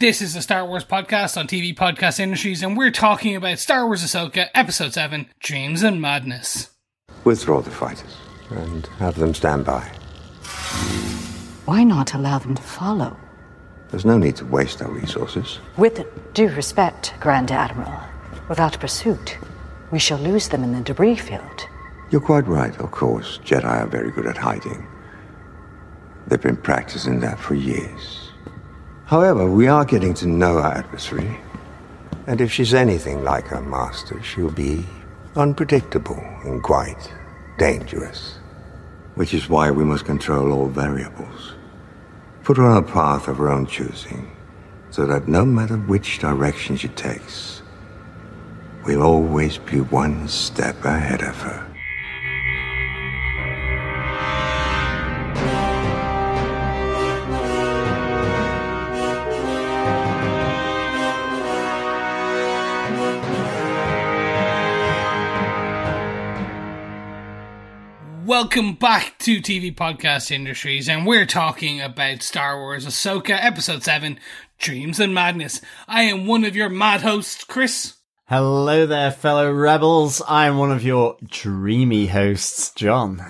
This is the Star Wars podcast on TV Podcast Industries, and we're talking about Star Wars Ahsoka Episode 7 Dreams and Madness. Withdraw the fighters and have them stand by. Why not allow them to follow? There's no need to waste our resources. With due respect, Grand Admiral, without pursuit, we shall lose them in the debris field. You're quite right, of course. Jedi are very good at hiding. They've been practicing that for years. However, we are getting to know our adversary. And if she's anything like her master, she'll be unpredictable and quite dangerous. Which is why we must control all variables. Put her on a path of her own choosing, so that no matter which direction she takes, we'll always be one step ahead of her. Welcome back to TV Podcast Industries, and we're talking about Star Wars Ahsoka Episode 7 Dreams and Madness. I am one of your mad hosts, Chris. Hello there, fellow rebels. I'm one of your dreamy hosts, John.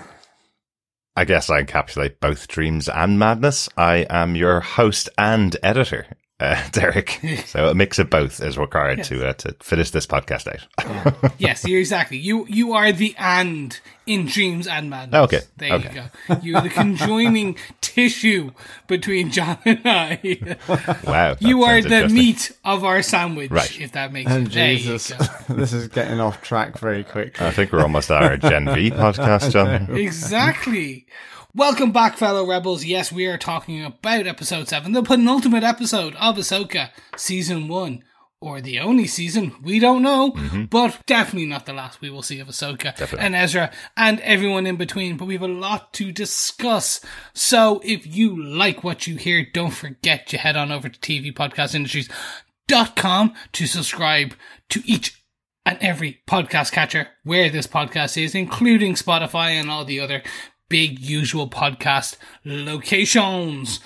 I guess I encapsulate both dreams and madness. I am your host and editor, uh, Derek. So a mix of both is required Yes. to uh, to finish this podcast out. Yes, you're exactly. You you are the and in Dreams and Madness. Okay, There okay. you go. You're the conjoining tissue between John and I. wow, You are the meat of our sandwich, Right. if that makes Oh, sense. There Jesus. you go. this is getting off track very quickly. I think we're almost at our Gen V podcast, John. Exactly. Welcome back, fellow rebels. Yes, we are talking about episode 7, the penultimate episode of Ahsoka, season 1. Or the only season, we don't know, mm-hmm. but definitely not the last we will see of Ahsoka Definitely. and Ezra and everyone in between. But we have a lot to discuss. So if you like what you hear, don't forget to head on over to tvpodcastindustries.com to subscribe to each and every podcast catcher where this podcast is, including Spotify and all the other big usual podcast locations.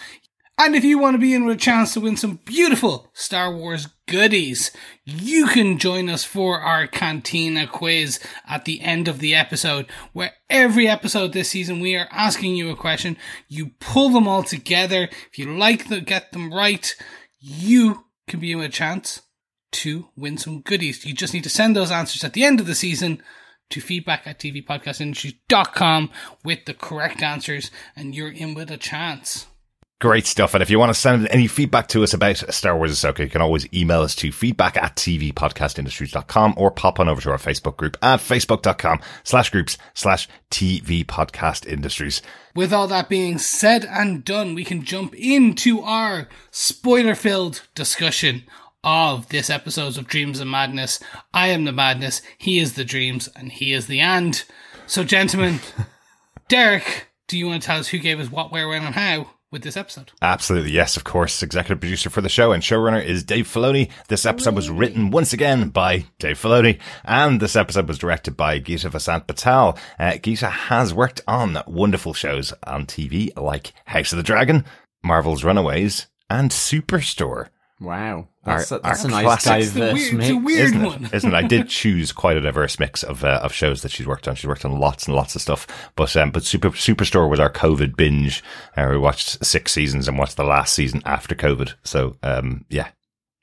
And if you want to be in with a chance to win some beautiful Star Wars goodies, you can join us for our Cantina quiz at the end of the episode, where every episode this season we are asking you a question. You pull them all together. If you like them, get them right, you can be in with a chance to win some goodies. You just need to send those answers at the end of the season to feedback at tvpodcastindustries.com with the correct answers, and you're in with a chance. Great stuff. And if you want to send any feedback to us about Star Wars Ahsoka, you can always email us to feedback at tvpodcastindustries.com or pop on over to our Facebook group at facebook.com slash groups slash TV Podcast Industries. With all that being said and done, we can jump into our spoiler filled discussion of this episode of Dreams and Madness. I am the madness, he is the dreams, and he is the and. So, gentlemen, Derek, do you want to tell us who gave us what, where, when, and how with this episode? Absolutely, yes, of course. Executive producer for the show and showrunner is Dave Filoni. This episode was written once again by Dave Filoni, and this episode was directed by Geeta Vasant Patel. Uh, Geeta has worked on wonderful shows on TV like House of the Dragon, Marvel's Runaways, and Superstore. Wow. That's, Our- that's our a nice classics. It's a diverse weird, mix. it's a weird Isn't one. it? Isn't it? I did choose quite a diverse mix of uh, of shows that she's worked on. She's worked on lots and lots of stuff. But um, but Super Superstore was our COVID binge. Uh, we watched six seasons and watched the last season after COVID. So um, yeah,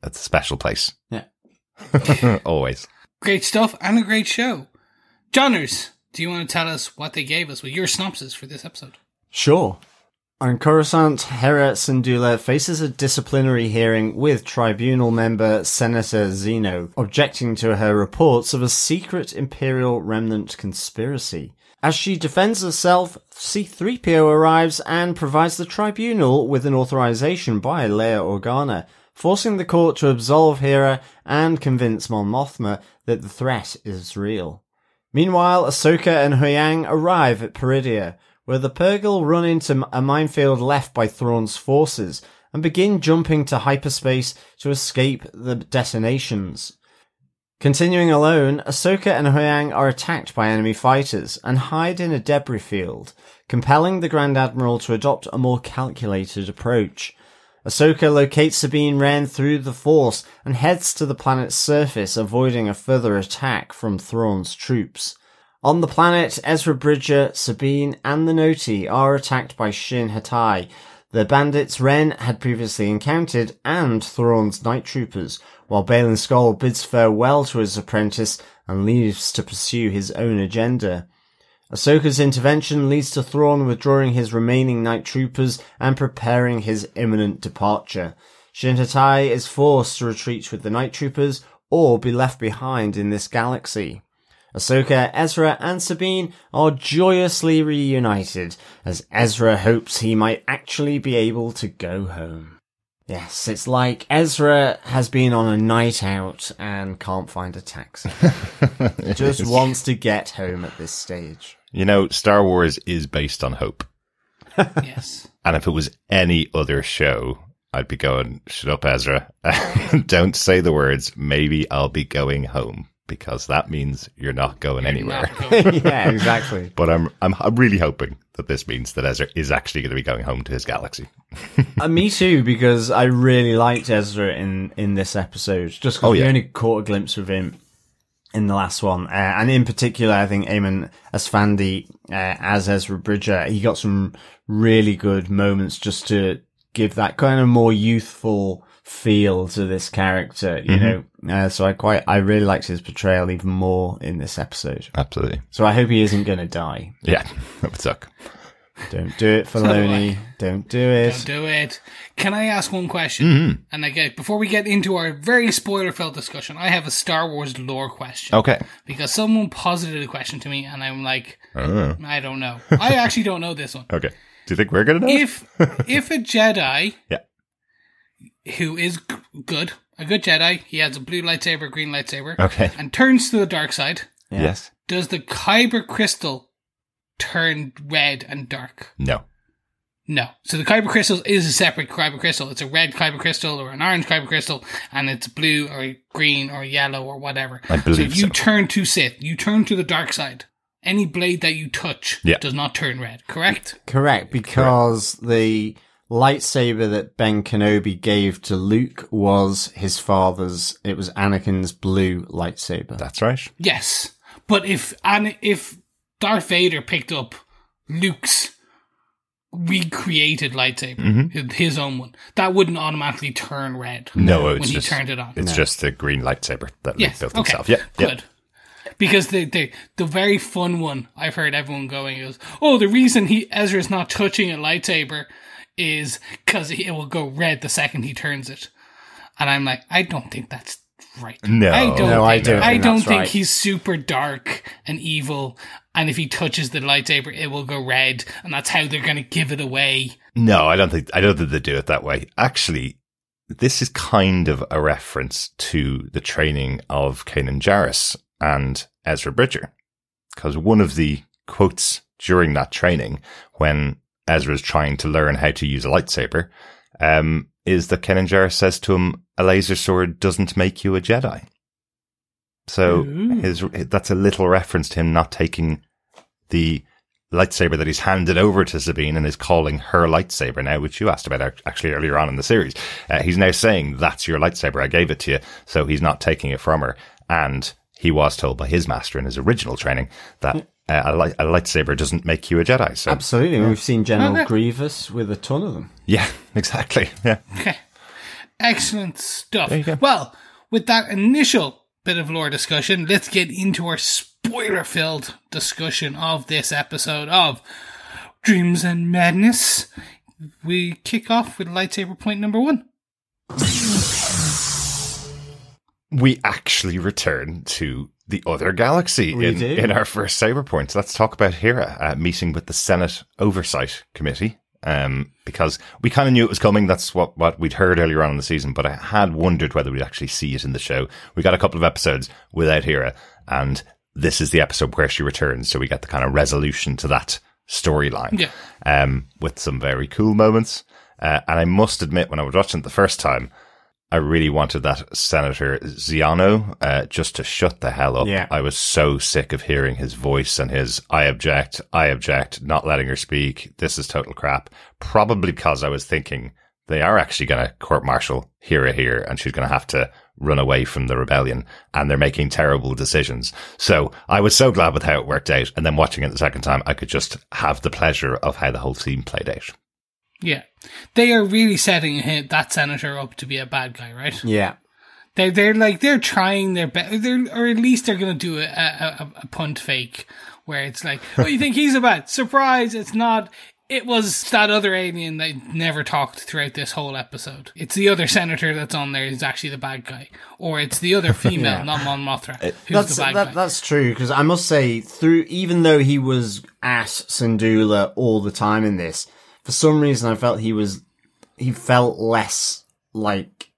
that's a special place. Yeah. Always. Great stuff and a great show. Johnners, do you want to tell us what they gave us with your synopsis for this episode? Sure. On Coruscant, Hera Syndulla faces a disciplinary hearing with tribunal member Senator Xiono, objecting to her reports of a secret Imperial remnant conspiracy. As she defends herself, C-3PO arrives and provides the tribunal with an authorization by Leia Organa, forcing the court to absolve Hera and convince Mon Mothma that the threat is real. Meanwhile, Ahsoka and Huyang arrive at Peridea, where the Purrgil run into a minefield left by Thrawn's forces and begin jumping to hyperspace to escape the detonations. Continuing alone, Ahsoka and Huyang are attacked by enemy fighters and hide in a debris field, compelling the Grand Admiral to adopt a more calculated approach. Ahsoka locates Sabine Wren through the Force and heads to the planet's surface, avoiding a further attack from Thrawn's troops. On the planet, Ezra Bridger, Sabine, and the Noti are attacked by Shin Hati, the bandits Wren had previously encountered, and Thrawn's night troopers, while Baylan Skoll bids farewell to his apprentice and leaves to pursue his own agenda. Ahsoka's intervention leads to Thrawn withdrawing his remaining night troopers and preparing his imminent departure. Shin Hati is forced to retreat with the night troopers or be left behind in this galaxy. Ahsoka, Ezra, and Sabine are joyously reunited as Ezra hopes he might actually be able to go home. Yes, it's like Ezra has been on a night out and can't find a taxi. Just wants to get home at this stage. You know, Star Wars is based on hope. yes. And if it was any other show, I'd be going, shut up, Ezra. Don't say the words, maybe I'll be going home because that means you're not going anywhere. Not going. yeah, exactly. but I'm, I'm I'm really hoping that this means that Ezra is actually going to be going home to his galaxy. Uh, me too, because I really liked Ezra in in this episode. Just because Oh, we only caught a glimpse of him in the last one, uh, and in particular, I think Eman Esfandi uh, as Ezra Bridger, he got some really good moments just to give that kind of more youthful feel to this character. You Mm-hmm. know, uh, so I quite I really liked his portrayal even more in this episode. Absolutely. So I hope he isn't going to die. Yeah, that would suck. Don't do it, Filoni. Don't do it. Don't do it. Can I ask one question? And again, before we get into our very spoiler filled discussion, I have a Star Wars lore question. Okay. Because someone posited a question to me, and I'm like, Oh. I don't know. I actually don't know this one. Okay. Do you think we're going to know? If if a Jedi yeah. Who is g- good, a good Jedi, he has a blue lightsaber, green lightsaber, Okay. and turns to the dark side, Yes. does the Kyber crystal turn red and dark? No. No. So the kyber crystal is a separate kyber crystal. It's a red kyber crystal or an orange kyber crystal, and it's blue or green or yellow or whatever. I believe so if you so. turn to Sith, you turn to the dark side. Any blade that you touch Yeah. does not turn red. Correct? Correct, because the lightsaber that Ben Kenobi gave to Luke was his father's. It was Anakin's blue lightsaber. That's right. Yes. But if and if Darth Vader picked up Luke's recreated lightsaber, his- his own one, that wouldn't automatically turn red. Mm-hmm. No, when it's he just, turned it on. It's just the green lightsaber that Luke built okay. himself. Yeah. yeah. Good. Because the, the the very fun one I've heard everyone going is, oh, the reason he Ezra's not touching a lightsaber is because it will go red the second he turns it, and I'm like, I don't think that's right. No. I don't. No, I don't I think don't think right. he's super dark and evil, and if he touches the lightsaber, it will go red, and that's how they're going to give it away. No, I don't think I don't think they do it that way. Actually, this is kind of a reference to the training of Kanan Jarrus and Ezra Bridger, because one of the quotes during that training, when Ezra's trying to learn how to use a lightsaber, um, is that Jarrus says to him, "A laser sword doesn't make you a Jedi." So his that's a little reference to him not taking the lightsaber that he's handed over to Sabine and is calling her lightsaber now, which you asked about actually earlier on in the series. Uh, he's now saying, that's your lightsaber. I gave it to you. So he's not taking it from her. And he was told by his master in his original training that uh, a, light, a lightsaber doesn't make you a Jedi. So Absolutely, we've seen General Okay. Grievous with a ton of them. yeah, exactly. Yeah. Okay. Excellent stuff. There you go. Well, with that initial bit of lore discussion, let's get into our spoiler filled discussion of this episode of Dreams and Madness. We kick off with lightsaber point number one. we actually return to the other galaxy We in, do. in our first saber points. Let's talk about Hera uh, meeting with the Senate Oversight Committee. Um, because we kind of knew it was coming. That's what, what we'd heard earlier on in the season, but I had wondered whether we'd actually see it in the show. We got a couple of episodes without Hera and this is the episode where she returns. So we get the kind of resolution to that storyline. Yeah. Um, with some very cool moments. Uh, and I must admit, when I was watching it the first time, I really wanted that Senator Xiono uh, just to shut the hell up. Yeah. I was so sick of hearing his voice and his I object, I object, not letting her speak. This is total crap. Probably because I was thinking they are actually going to court martial Hera here and she's going to have to run away from the rebellion and they're making terrible decisions. So I was so glad with how it worked out. And then watching it the second time, I could just have the pleasure of how the whole scene played out. Yeah. They are really setting him, that senator up to be a bad guy, right? Yeah. They're, they're like, they're trying their best, they're, or at least they're going to do a, a, a punt fake where it's like, oh, you think he's a bad? Surprise, it's not. It was that other alien that never talked throughout this whole episode. It's the other senator that's on there who's actually the bad guy. Or it's the other female, Yeah. not Mon Mothma, who's That's the bad that, guy. that's true because I must say through even though he was at Syndulla all the time in this, for some reason I felt he was he felt less like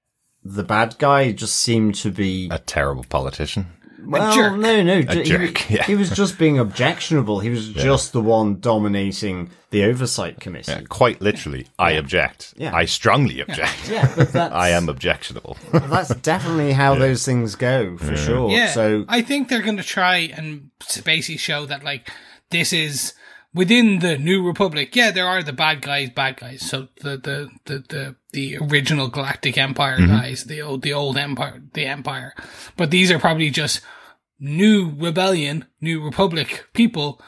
the bad guy. He just seemed to be A terrible politician. well, jerk. no, no, ju- he, jerk, yeah. he was just being objectionable. He was just the one dominating the oversight committee. Yeah, quite literally, I object. Yeah. I strongly object. Yeah, but that's, I am objectionable. That's definitely how those things go for sure. Yeah, So I think they're going to try and basically show that like this is within the New Republic. Yeah, there are the bad guys, bad guys. So the the the the, the original Galactic Empire mm-hmm. guys, the old the old Empire, the Empire. But these are probably just new rebellion, New Republic people.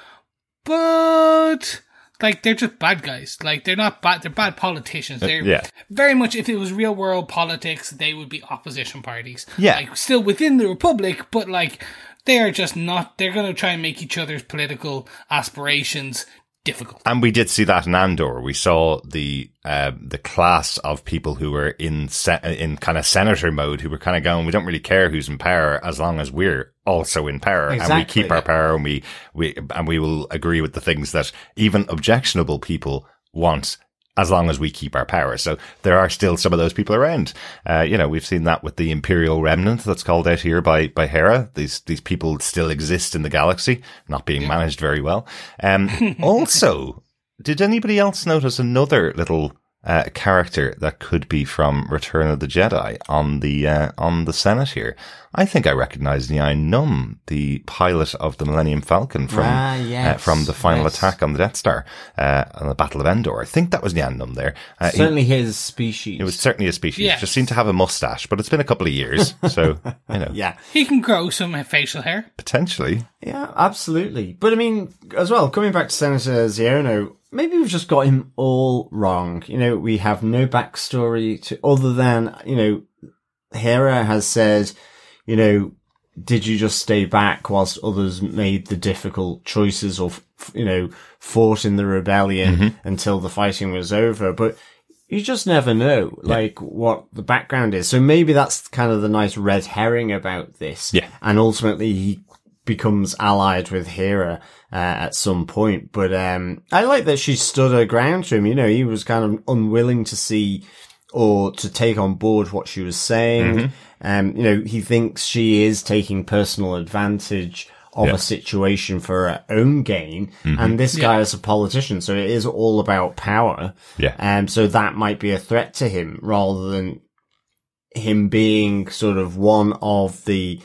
But like they're just bad guys. Like they're not bad. They're bad politicians. Uh, they're yeah. very much. If it was real world politics, they would be opposition parties. Yeah. like still within the republic, but like they are just not. They're going to try and make each other's political aspirations difficult. And we did see that in Andor. We saw the uh, the class of people who were in se- in kind of senator mode, who were kind of going, we don't really care who's in power as long as we're also in power, and we keep our power, and we we and we will agree with the things that even objectionable people want. As long as we keep our power. So there are still some of those people around. Uh, you know, we've seen that with the Imperial Remnant that's called out here by, by Hera. These, these people still exist in the galaxy, not being managed very well. Um, also, did anybody else notice another little uh, character that could be from Return of the Jedi on the uh, on the Senate here? I think I recognise Nien Nunb, the pilot of the Millennium Falcon from Ah, uh, from the final yes. attack on the Death Star uh, on the Battle of Endor. I think that was Nien Nunb there. Uh, he- certainly his species. it was certainly a species. Yes. Just seemed to have a mustache, but it's been a couple of years, so you know, yeah. He can grow some facial hair. potentially. Yeah, absolutely. But I mean, as well, coming back to Senator Xiono, maybe we've just got him all wrong. You know, we have no backstory to other than, you know, Hera has said, you know, did you just stay back whilst others made the difficult choices or, you know, fought in the rebellion until the fighting was over? But you just never know, like, what the background is. So maybe that's kind of the nice red herring about this. Yeah. And ultimately he becomes allied with Hera uh, at some point. But um, I like that she stood her ground to him. You know, he was kind of unwilling to see or to take on board what she was saying. Um, you know, he thinks she is taking personal advantage of Yeah. a situation for her own gain. And this guy is a politician, so it is all about power. Yeah. Um, so that might be a threat to him rather than him being sort of one of the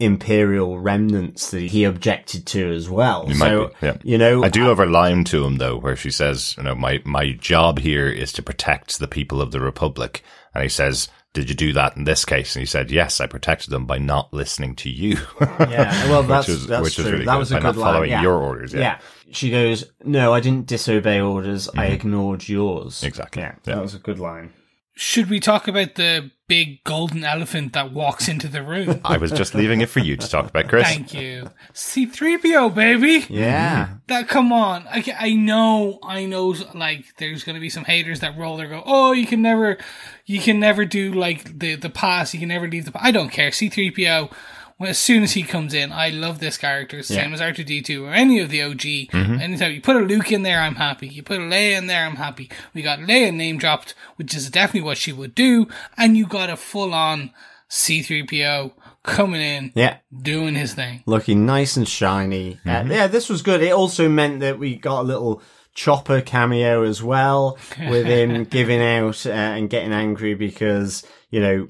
imperial remnants that he objected to as well. He so, might be, yeah. you know, I do have a line to him though, where she says, "You know, my my job here is to protect the people of the Republic," and he says. Did you do that in this case? And he said, "Yes, I protected them by not listening to you." Yeah, well, that's was- that's which was true. really that good, was a by good not line. following yeah. your orders, yeah. She goes, "No, I didn't disobey orders. I mm-hmm. ignored yours." Exactly. Yeah, Yeah. that was a good line. Should we talk about the big golden elephant that walks into the room? I was just leaving it for you to talk about, Chris. Thank you. C3PO, baby. Yeah, That come on, I, I know, I know. Like, there's gonna be some haters that roll their go. Oh, you can never, you can never do like the the pass. You can never leave the. I don't care. C3PO. As soon as he comes in, I love this character. Same as R2D2 or any of the OG. Anytime you put a Luke in there, I'm happy. You put a Leia in there, I'm happy. We got Leia name dropped, which is definitely what she would do, and you got a full on C3PO coming in, yeah, doing his thing. looking nice and shiny. Uh, yeah, this was good. It also meant that we got a little chopper cameo as well with him giving out uh, and getting angry because you know.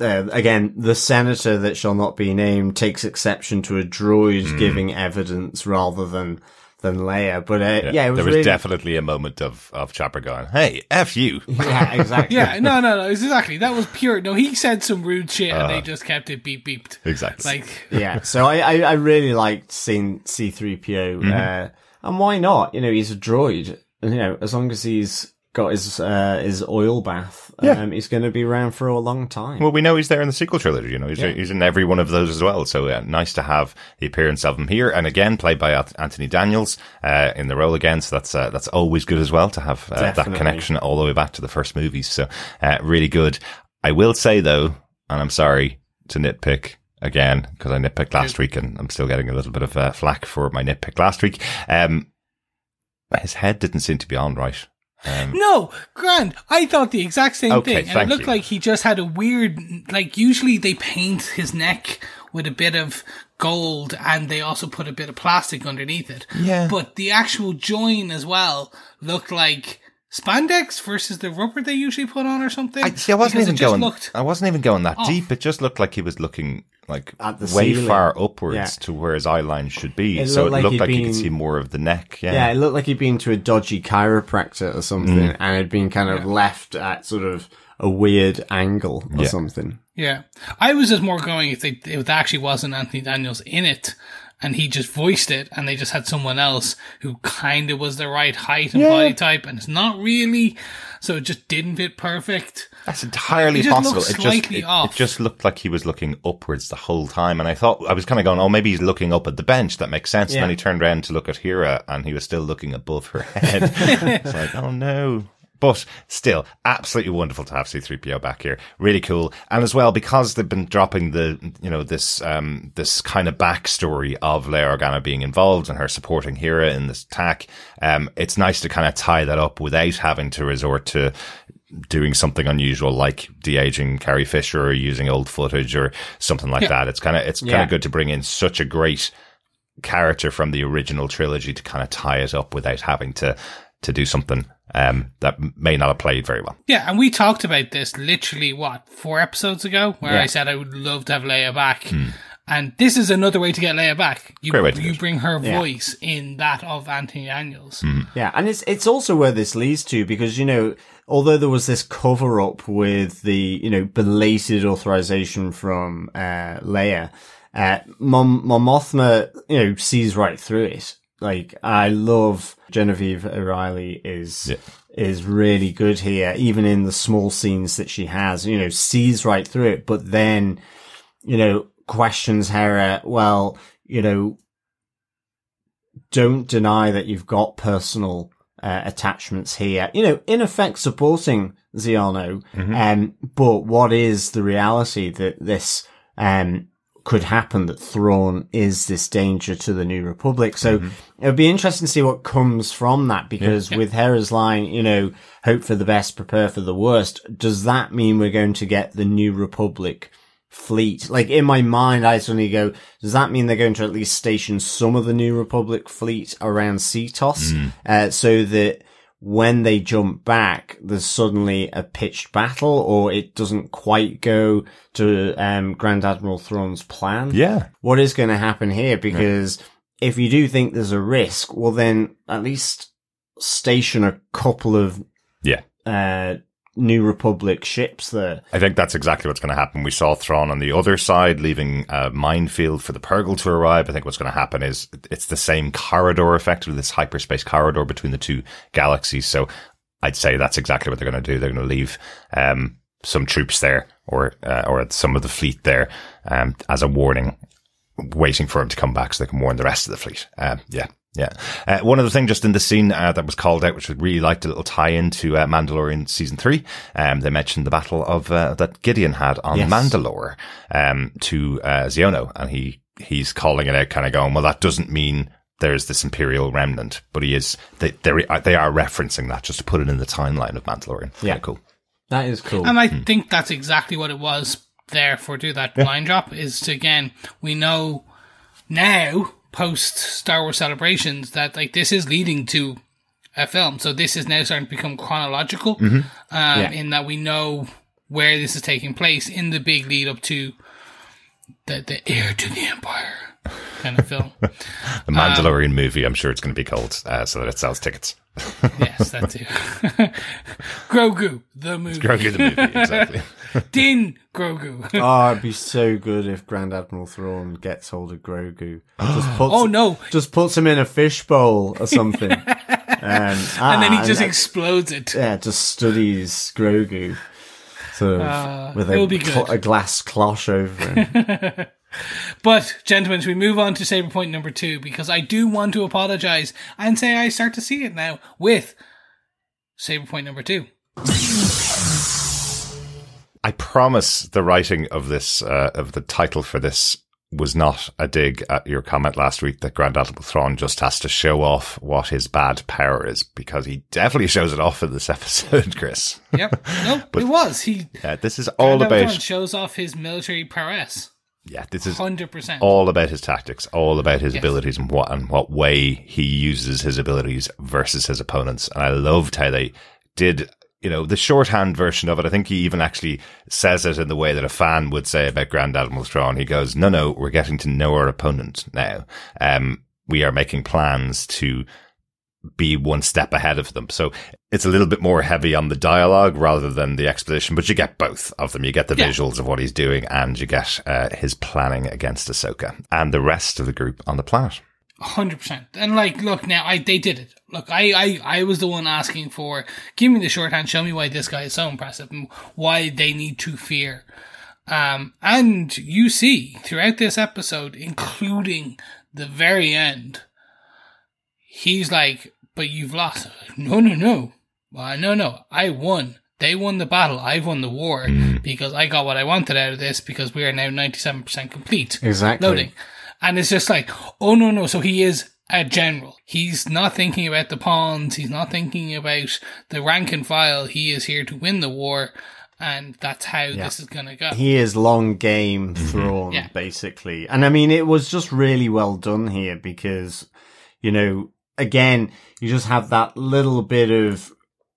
Uh, again, the senator that shall not be named takes exception to a droid giving evidence rather than than Leia. But uh, yeah, it was there was really, definitely a moment of of Chopper going, "Hey, f you." yeah, exactly. Yeah, no, no, no. Exactly. That was pure. No, he said some rude shit, and they just kept it beep beeped. Exactly. Like, yeah. So I, I, I really liked seeing C3PO, uh, and why not? You know, he's a droid. You know, as long as he's got his uh, his oil bath, um, he's going to be around for a long time. Well, we know he's there in the sequel trilogy. You know, he's, he's in every one of those as well. So uh, nice to have the appearance of him here, and again played by Anthony Daniels uh, in the role again. So that's uh, that's always good as well to have uh, that connection all the way back to the first movies. So uh, really good. I will say though, and I'm sorry to nitpick again because I nitpicked last week, and I'm still getting a little bit of uh, flack for my nitpick last week. Um, his head didn't seem to be on right. Um, no, Grand. I thought the exact same Okay, thing, and it looked you. like he just had a weird. Like usually they paint his neck with a bit of gold, and they also put a bit of plastic underneath it. Yeah. But the actual join as well looked like spandex versus the rubber they usually put on or something. I, see, I wasn't even going. Looked, I wasn't even going that off. deep. It just looked like he was looking like At the way ceiling. far upwards Yeah. to where his eye line should be. It so it like looked he'd like you could see more of the neck. Yeah. Yeah, it looked like he'd been to a dodgy chiropractor or something, Mm. and had been kind of left at sort of a weird angle or Yeah. something. Yeah, I was just more going if they if there actually wasn't Anthony Daniels in it, and he just voiced it, and they just had someone else who kind of was the right height and body type, and it's not really, so it just didn't fit perfect. That's entirely possible. It just, it, it just looked like he was looking upwards the whole time. And I thought, I was kind of going, oh, maybe he's looking up at the bench. That makes sense. And then he turned around to look at Hera and he was still looking above her head. it's like, oh no. But still, absolutely wonderful to have C3PO back here. Really cool. And as well, because they've been dropping the, you know, this, um, this kind of backstory of Leia Organa being involved and her supporting Hera in this attack, um, it's nice to kind of tie that up without having to resort to, doing something unusual like de-aging Carrie Fisher or using old footage or something like that. It's kind of it's kind of good to bring in such a great character from the original trilogy to kind of tie it up without having to to do something um, that may not have played very well. Yeah, and we talked about this literally what four episodes ago, where Yeah. I said I would love to have Leia back. And this is another way to get Leia back. You. Great way to you bring her Yeah. voice in that of Anthony Daniels. Yeah, and it's it's also where this leads to because you know although there was this cover up with the you know belated authorization from uh, Leia, uh, Mon Mon Mothma you know sees right through it. Like I love Genevieve O'Reilly is Yeah. is really good here, even in the small scenes that she has. You know, sees right through it, but then you know questions Hera. Well, you know, don't deny that you've got personal uh, attachments here. You know, in effect, supporting Xiono. Um, but what is the reality that this um could happen? That Thrawn is this danger to the New Republic. So it would be interesting to see what comes from that because with Hera's line, you know, hope for the best, prepare for the worst. Does that mean we're going to get the New Republic? Fleet. Like in my mind, I suddenly go, does that mean they're going to at least station some of the New Republic fleet around Seatos, uh, so that when they jump back, there's suddenly a pitched battle, or it doesn't quite go to um, Grand Admiral Thrawn's plan? Yeah. What is going to happen here? Because if you do think there's a risk, well, then at least station a couple of Yeah. uh, New Republic ships there. I think that's exactly what's going to happen. We saw Thrawn on the other side, leaving a minefield for the Purrgil to arrive. I think what's going to happen is it's the same corridor, effectively, this hyperspace corridor between the two galaxies. So I'd say that's exactly what they're going to do. They're going to leave um, some troops there, or uh, or some of the fleet there, um, as a warning, waiting for him to come back so they can warn the rest of the fleet. Um, yeah. Yeah. Uh, one other thing just in the scene uh, that was called out, which we really liked, a little tie into uh, Mandalorian season three. Um, they mentioned the battle of uh, that Gideon had on Yes. Mandalore um, to uh, Xiono, and he he's calling it out, kind of going, "Well, that doesn't mean there's this Imperial remnant, but he is they they they are referencing that just to put it in the timeline of Mandalorian. Yeah. Kinda cool. That is cool. And I think that's exactly what it was there for do that line drop is to again we know now post Star Wars celebrations that like this is leading to a film, so this is now starting to become chronological. Um, in that we know where this is taking place in the big lead up to the the heir to the empire. Kind of film. The Mandalorian movie, I'm sure it's going to be called, uh, so that it sells tickets. yes, that too. Grogu, the movie. Grogu the movie, exactly. Din Grogu. Oh, it'd be so good if Grand Admiral Thrawn gets hold of Grogu. Just puts, Oh, no. Just puts him in a fishbowl or something. um, and then he ah, just and, explodes it. yeah, just studies Grogu. Sort of with a, be cl- a glass cloche over him. But, gentlemen, we move on to Saber Point number two, because I do want to apologize and say I start to see it now with Saber Point number two. I promise the writing of this, uh, of the title for this was not a dig at your comment last week that Grand Admiral Thrawn just has to show off what his bad power is because he definitely shows it off in this episode, Chris. Yep. No, it was. He Yeah, this is all Gandalf about, Thrawn shows off his military prowess. Yeah, this is 100%. all about his tactics, all about his Yes. abilities and what, and what way he uses his abilities versus his opponents. And I loved how they did, you know, the shorthand version of it. I think he even actually says it in the way that a fan would say about Grand Admiral Thrawn. He goes, no, no, we're getting to know our opponent now. Um, we are making plans to be one step ahead of them. So it's a little bit more heavy on the dialogue rather than the exposition, but you get both of them. You get the Yeah. visuals of what he's doing and you get uh, his planning against Ahsoka and the rest of the group on the planet. Hundred percent. And like, look now, I they did it. Look, I, I I was the one asking for give me the shorthand, show me why this guy is so impressive and why they need to fear. Um, and you see throughout this episode, including the very end, he's like, "But you've lost." No, no, no. Uh, no, no. I won. They won the battle. I've won the war because I got what I wanted out of this because we are now ninety-seven percent complete Exactly. loading. And it's just like, oh no, no. So he is a general. He's not thinking about the pawns. He's not thinking about the rank and file. He is here to win the war. And that's how this is going to go. he is long game Thrawn, Yeah. basically. And I mean, it was just really well done here because, you know, again, you just have that little bit of,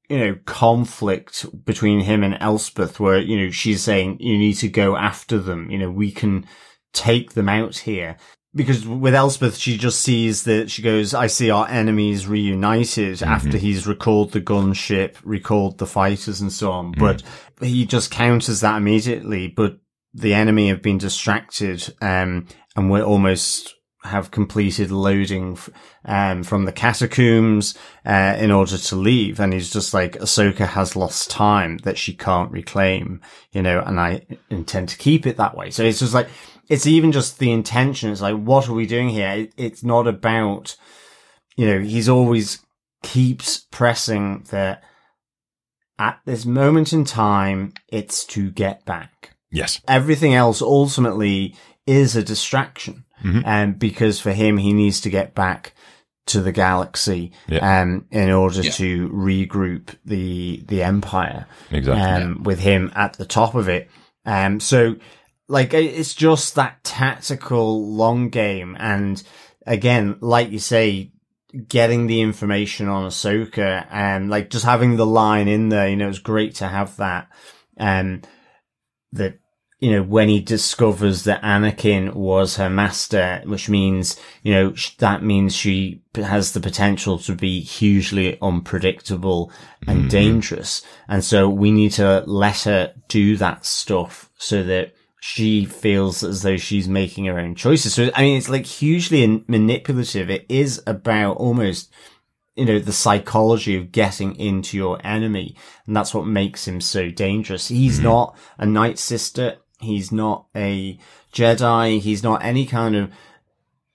you know, conflict between him and Elspeth where, you know, she's saying, you need to go after them. You know, we can take them out here. Because with Elspeth, she just sees that she goes, I see our enemies reunited after he's recalled the gunship, recalled the fighters and so on. But he just counters that immediately. But the enemy have been distracted, um, and we're almost have completed loading, um, from the catacombs, uh, in order to leave. And he's just like, Ahsoka has lost time that she can't reclaim, you know, and I intend to keep it that way. So it's just like, it's even just the intention. It's like, what are we doing here? It, it's not about, you know, he's always keeps pressing that at this moment in time, it's to get back. Yes. Everything else ultimately is a distraction. And because for him, he needs to get back to the galaxy, Yeah. um, in order Yeah. to regroup the, the empire Exactly. um, with him at the top of it. Um, so like it's just that tactical long game. And again, like you say, getting the information on Ahsoka and like just having the line in there, you know, it's great to have that. Um, that, you know, when he discovers that Anakin was her master, which means, you know, that means she has the potential to be hugely unpredictable and mm-hmm. dangerous. And so we need to let her do that stuff so that she feels as though she's making her own choices. So, I mean, it's like hugely manipulative. It is about almost, you know, the psychology of getting into your enemy. And that's what makes him so dangerous. He's mm-hmm. not a Night Sister. He's not a Jedi. He's not any kind of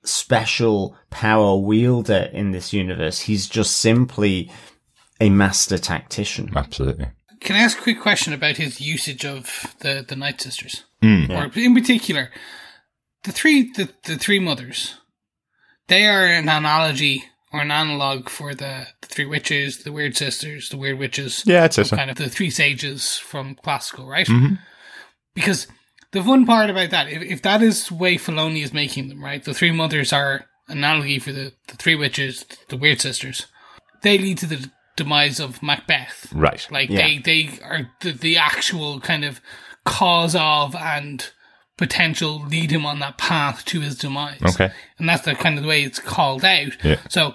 special power wielder in this universe. He's just simply a master tactician. Absolutely. Can I ask a quick question about his usage of the, the Night Sisters? Hmm. Or in particular, the three the, the three mothers. They are an analogy or an analog for the, the three witches, the weird sisters, the weird witches. Yeah, I'd so. Kind of the three sages from classical, right? Mm-hmm. Because the fun part about that, if, if that is the way Filoni is making them, right? The three mothers are analogy for the, the three witches, the weird sisters. They lead to the demise of Macbeth. Right. Like Yeah. they, they are the, the actual kind of cause of and potential lead him on that path to his demise. Okay. And that's the kind of the way it's called out. Yeah. So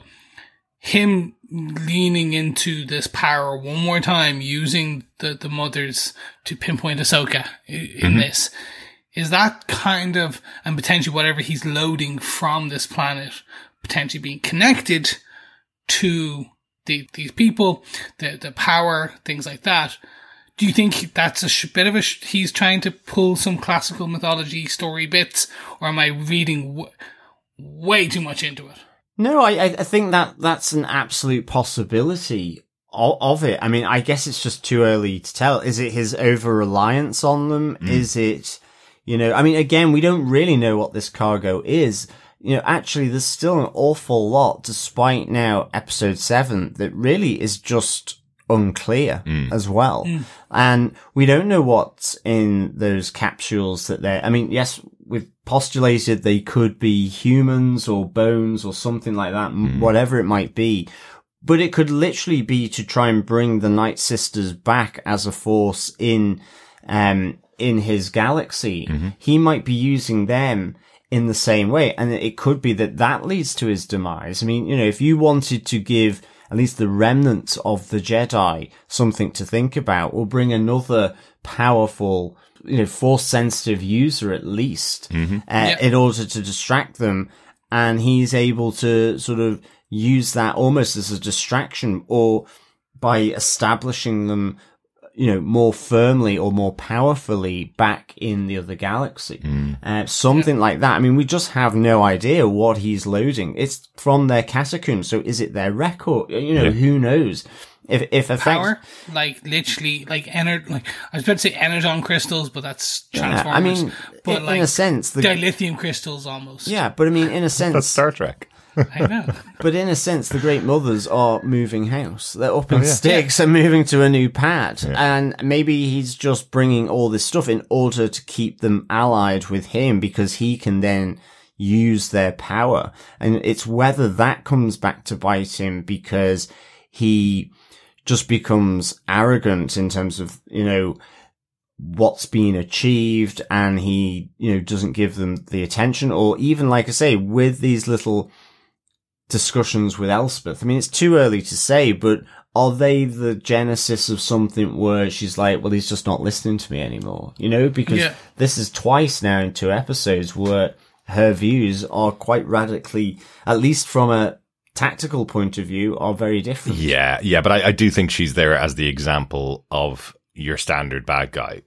him leaning into this power one more time, using the, the mothers to pinpoint Ahsoka in mm-hmm. this, is that kind of, and potentially whatever he's loading from this planet, potentially being connected to the, these people, the, the power, things like that. Do you think that's a sh- bit of a, sh- he's trying to pull some classical mythology story bits, or am I reading w- way too much into it? No, I, I I think that that's an absolute possibility of, of it. I mean, I guess it's just too early to tell. Is it his over reliance on them? Hmm. Is it, you know, I mean, again, we don't really know what this cargo is. You know, actually, there's still an awful lot, despite now episode seven, that really is just unclear hmm. as well. Hmm. And we don't know what's in those capsules that they're, I mean, yes, we've postulated they could be humans or bones or something like that, m whatever it might be. But it could literally be to try and bring the Night Sisters back as a force in, um, in his galaxy. He might be using them in the same way. And it could be that that leads to his demise. I mean, you know, if you wanted to give at least the remnants of the Jedi something to think about, or bring another powerful, you know, force sensitive user at least, uh, in order to distract them. And he's able to sort of use that almost as a distraction or by establishing them you know, more firmly or more powerfully back in the other galaxy. Uh, something like that. I mean, we just have no idea what he's loading. It's from their catacombs. So is it their record? You know, who knows? If, if effect, power, like literally, like ener, like I was about to say energon crystals, but that's transformers. Yeah. I mean, but in, like in a sense, the, dilithium crystals almost. yeah, but I mean, in a That's sense, Star Trek. I know. But in a sense, the Great Mothers are moving house. They're up in oh, yeah. sticks and moving to a new pad. And maybe he's just bringing all this stuff in order to keep them allied with him because he can then use their power. And it's whether that comes back to bite him because he just becomes arrogant in terms of, you know, what's been achieved and he, you know, doesn't give them the attention or even, like I say, with these little discussions with Elspeth. I mean, it's too early to say, but are they the genesis of something where she's like, well, he's just not listening to me anymore? You know, because Yeah. this is twice now in two episodes where her views are quite radically, at least from a tactical point of view, are very different. Yeah, yeah, but I, I do think she's there as the example of your standard bad guy.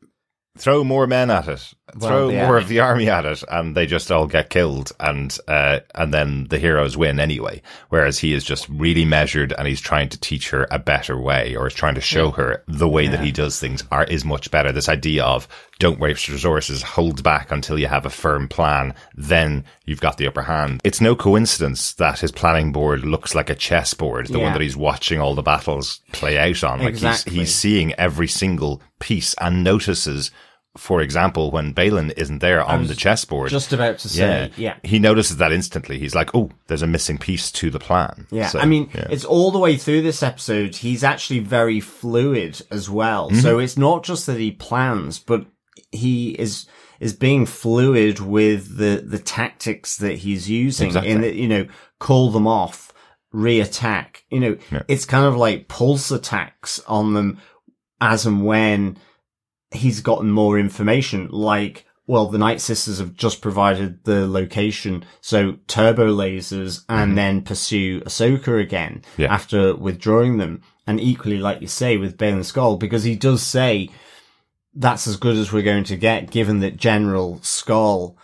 Throw more men at it. Throw Well, yeah. more of the army at it, and they just all get killed, and uh, and then the heroes win anyway. Whereas he is just really measured, and he's trying to teach her a better way, or is trying to show her the way that he does things are is much better. This idea of don't waste resources, hold back until you have a firm plan, then you've got the upper hand. It's no coincidence that his planning board looks like a chessboard, the Yeah. one that he's watching all the battles play out on. Like Exactly. he's he's seeing every single piece and notices. For example, when Baylan isn't there on the chessboard, Just about to say, yeah. yeah, he notices that instantly. He's like, "Oh, there's a missing piece to the plan." Yeah, So, I mean, yeah. it's all the way through this episode. He's actually very fluid as well. Mm-hmm. So it's not just that he plans, but he is is being fluid with the the tactics that he's using. Exactly. In that, you know, call them off, re-attack. You know, Yeah. it's kind of like pulse attacks on them as and when he's gotten more information. Like, well, the Night Sisters have just provided the location, so turbo lasers, and then pursue Ahsoka again Mm-hmm. Yeah. after withdrawing them. And equally, like you say, with Baylan Skoll, because he does say that's as good as we're going to get, given that General Skoll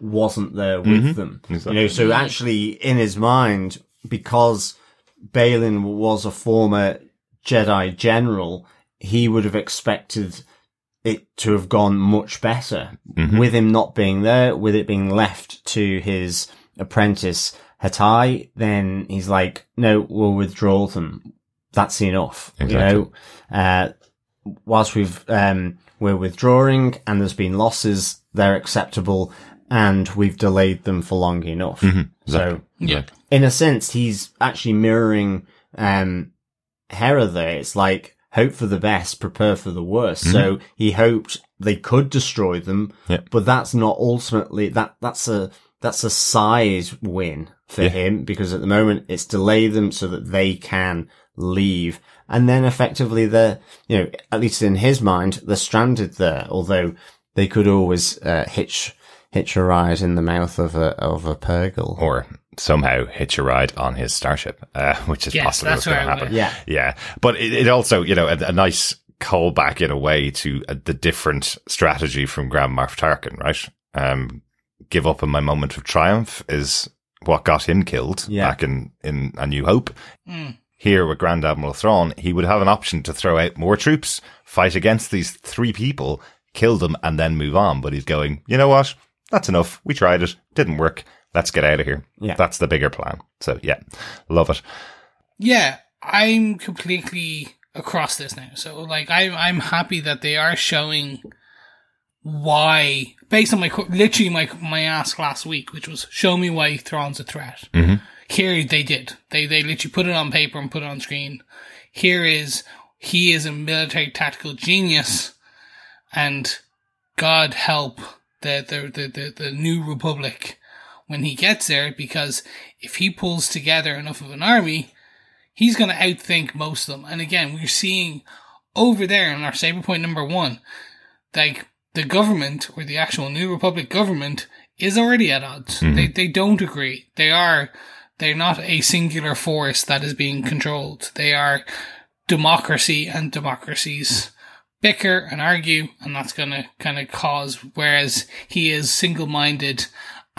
wasn't there with them. Exactly. You know, so actually, in his mind, because Balin was a former Jedi general, he would have expected it to have gone much better with him not being there, with it being left to his apprentice Hati. Then he's like, no, we'll withdraw them. That's enough. Exactly. You know, uh, whilst we've, um, we're withdrawing and there's been losses, they're acceptable and we've delayed them for long enough. So Yeah. in a sense, he's actually mirroring um, Hera there. It's like hope for the best, prepare for the worst. So he hoped they could destroy them, Yeah. but that's not ultimately that that's a that's a size win for Yeah. him because at the moment it's delay them so that they can leave, and then effectively they're you know at least in his mind they're stranded there. Although they could always uh, hitch hitch a ride in the mouth of a of a Purrgil. or somehow hitch a ride on his starship, uh, which is Yes, possibly what's going to happen. would. Yeah. Yeah. But it, it also, you know, a, a nice callback in a way to uh, the different strategy from Grand Moff Tarkin, right? Um, give up in my moment of triumph is what got him killed Yeah. back in, in A New Hope. Mm. Here with Grand Admiral Thrawn, he would have an option to throw out more troops, fight against these three people, kill them, and then move on. But he's going, you know what? That's enough. We tried it. Didn't work. Let's get out of here. Yeah. That's the bigger plan. So yeah, love it. Yeah, I'm completely across this now. So like I'm I'm happy that they are showing why based on my literally my my ask last week, which was show me why Thrawn's a threat. Mhm. Here they did. They they literally put it on paper and put it on screen. Here is he is a military tactical genius, and God help the the the the, the new republic when he gets there because if he pulls together enough of an army, he's going to outthink most of them. And again, we're seeing over there in our saber point number one, like the government or the actual New Republic government is already at odds. Mm-hmm. They they don't agree. They are they're not a singular force that is being controlled. They are democracy and democracies bicker and argue, and that's going to kind of cause. Whereas he is single minded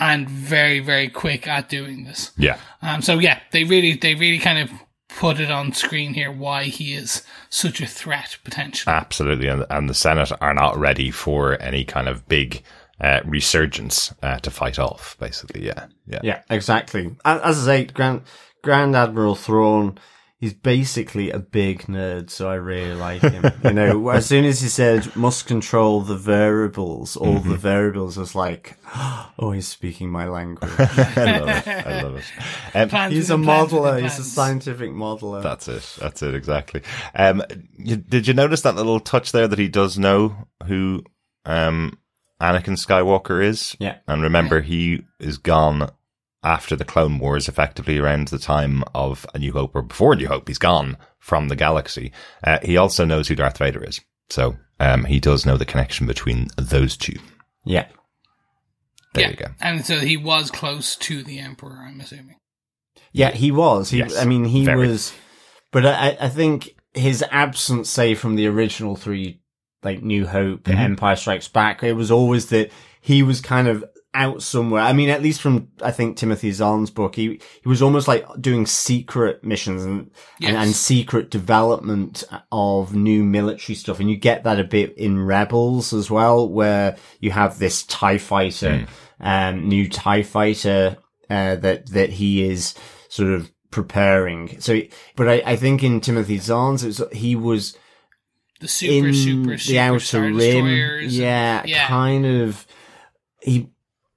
and very very quick at doing this. Yeah. Um, so yeah, they really, they really kind of put it on screen here why he is such a threat potentially. Absolutely, and, and the Senate are not ready for any kind of big uh, resurgence uh, to fight off. Basically, yeah, yeah, Yeah, exactly. As I say, Grand Grand Admiral Thrawn, he's basically a big nerd, so I really like him. you know, as soon as he said must control the variables, all Mm-hmm. the variables, I was like, oh, he's speaking my language. I love it. I love it. Um, Plans he's a modeler. He's a scientific modeler. that's it. That's it. Exactly. Um, you, did you notice that little touch there that he does know who um, Anakin Skywalker is? Yeah. And remember, he is gone after the Clone Wars, effectively around the time of A New Hope or before A New Hope. He's gone from the galaxy. Uh, he also knows who Darth Vader is. So um, he does know the connection between those two. yeah. There yeah. you go. And so he was close to the Emperor, I'm assuming. Yeah, he was. He, Yes, I mean, he very. was, but I, I think his absence, say, from the original three, like New Hope, Mhm. Empire Strikes Back, it was always that he was kind of out somewhere. I mean, at least from, I think, Timothy Zahn's book, he, he was almost like doing secret missions and, and, Yes. and secret development of new military stuff. And you get that a bit in Rebels as well, where you have this TIE fighter, um, new TIE fighter, uh, that, that he is sort of preparing. So, but I, I think in Timothy Zahn's, it was, he was The super, in super, the super outer Star rim. Yeah, yeah. kind of. He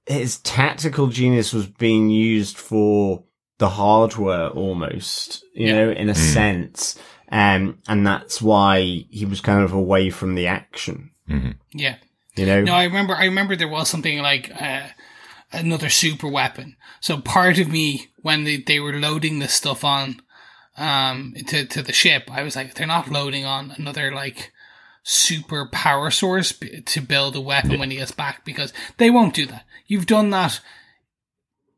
his tactical genius was being used for the hardware almost, you Yeah. know, in a sense. Um, and that's why he was kind of away from the action, Yeah. you know? No, I remember. I remember there was something like uh, another super weapon. So part of me, when they, they were loading this stuff on um to to the ship, I was like, they're not loading on another like super power source b- to build a weapon when he gets back because they won't do that. You've done that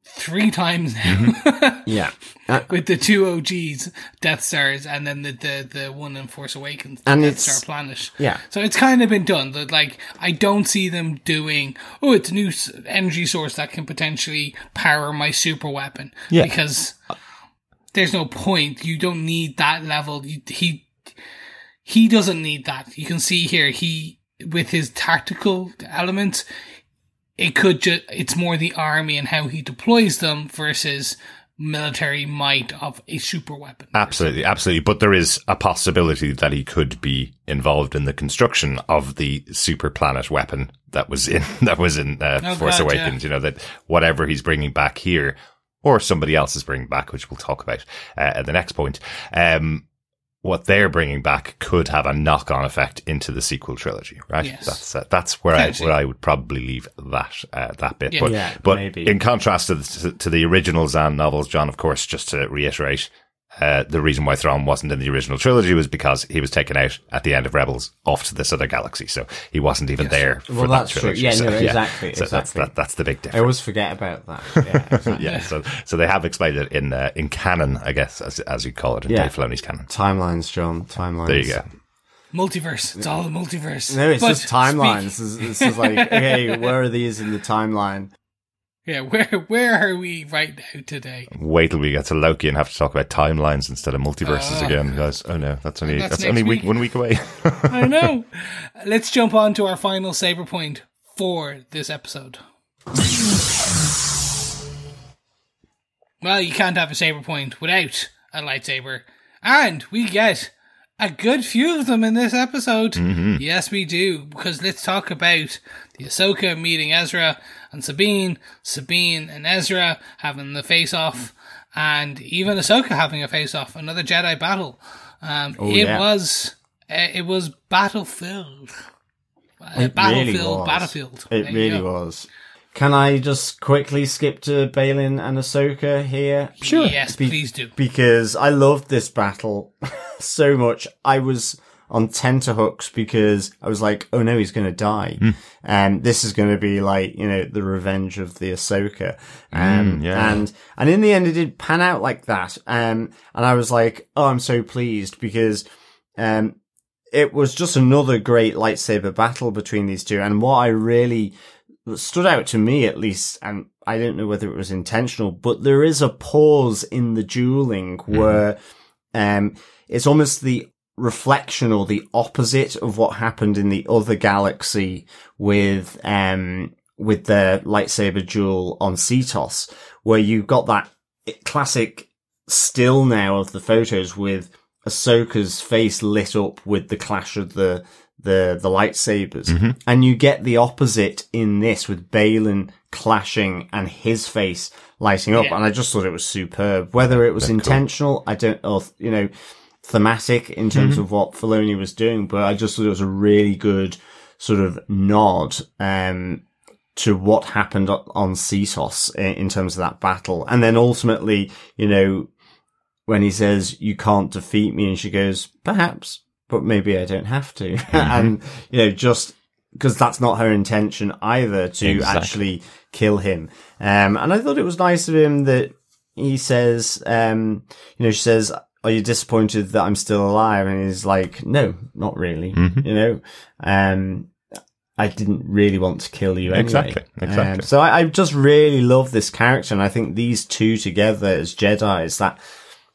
three times now yeah. Uh, with the two OGs, Death Stars, and then the the, the one in Force Awakens, the And Death Star planet. yeah. So it's kind of been done. That like I don't see them doing. Oh, it's a new energy source that can potentially power my super weapon. Yeah. Because there's no point. You don't need that level. You, he he doesn't need that. You can see here he with his tactical elements. It could just. It's more the army and how he deploys them versus military might of a super weapon. Absolutely, absolutely. But there is a possibility that he could be involved in the construction of the super planet weapon that was in that was in uh, Oh, Force God, Awakens. You know that whatever he's bringing back here, or somebody else is bringing back, which we'll talk about uh, at the next point. Um, what they're bringing back could have a knock-on effect into the sequel trilogy, right? Yes. That's uh, that's where I where I would probably leave that uh, that bit. Yeah. But Yeah, but maybe. in contrast to the, to the original Zahn novels, John, of course, just to reiterate, uh, the reason why Thrawn wasn't in the original trilogy was because he was taken out at the end of Rebels off to this other galaxy, so he wasn't even there for Well, that that's true. trilogy. Yeah, So, no, exactly, So that's exactly. that, that's the big difference. I always forget about that. Yeah, exactly. yeah, so so they have explained it in uh, in canon, I guess, as as you call it in Yeah. Dave Filoni's canon. Timelines, John. Timelines. There you go. Multiverse. It's all the multiverse. No, it's But just timelines. This is, this is like, okay, where are these in the timeline? Yeah, where where are we right now today? Wait till we get to Loki and have to talk about timelines instead of multiverses Ah. again, guys. Oh no, that's only That's that's, only week, week. one week away. I know. Let's jump on to our final saber point for this episode. Well, you can't have a saber point without a lightsaber, and we get a good few of them in this episode. Yes, we do. Because let's talk about the Ahsoka meeting Ezra and Sabine, Sabine and Ezra having the face off, and even Ahsoka having a face off. Another Jedi battle. Um, it yeah. was uh, it was battlefield. Uh, It battlefield, really was. battlefield. It There really was. Can I just quickly skip to Baylan and Ahsoka here? Sure. Yes, Be- please do. Because I loved this battle so much. I was on tenterhooks because I was like, oh no, he's going to die. And this is going to be like, you know, the revenge of the Ahsoka. Um, Mm, yeah. and, and in the end, it did pan out like that. Um, and I was like, oh, I'm so pleased because, um, it was just another great lightsaber battle between these two. And what I really stood out to me, at least, and I don't know whether it was intentional, but there is a pause in the dueling where, um, it's almost the reflection or the opposite of what happened in the other galaxy with, um, with the lightsaber duel on Seatos, where you got that classic still now of the photos with Ahsoka's face lit up with the clash of the the the lightsabers, and you get the opposite in this with Baylan clashing and his face lighting up, Yeah. and I just thought it was superb. Whether it was cool. intentional, I don't know. You know, thematic in terms of what Filoni was doing, but I just thought it was a really good sort of nod um, to what happened on Seatos in, in terms of that battle. And then ultimately, you know, when he says, you can't defeat me, and she goes, perhaps, but maybe I don't have to. and, you know, just because that's not her intention either to Exactly. actually kill him. Um, and I thought it was nice of him that he says, um, you know, she says, are you disappointed that I'm still alive? And he's like, no, not really, you know, um, I didn't really want to kill you anyway. Exactly, exactly. Um, so I, I just really love this character. And I think these two together as Jedi's that,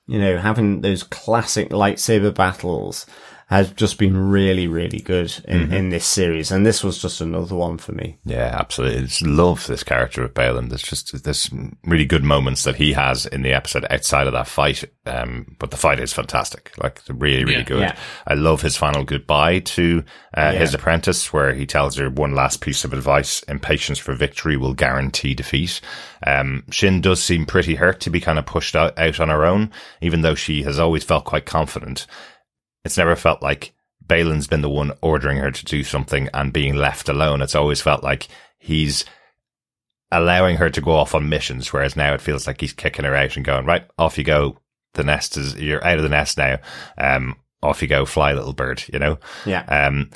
you know, having those classic lightsaber battles has just been really, really good in, Mm-hmm. in this series. And this was just another one for me. Yeah, absolutely. I just love this character of Baylan. There's just there's really good moments that he has in the episode outside of that fight. Um, but the fight is fantastic. Like really, really Yeah. good. Yeah. I love his final goodbye to uh, Yeah. his apprentice, where he tells her one last piece of advice: impatience for victory will guarantee defeat. Um, Shin does seem pretty hurt to be kind of pushed out, out on her own, even though she has always felt quite confident. It's never felt like Baylan's been the one ordering her to do something and being left alone. It's always felt like he's allowing her to go off on missions, whereas now it feels like he's kicking her out and going, right, off you go. The nest is, you're out of the nest now. Um, off you go, fly little bird, you know? Yeah. Um,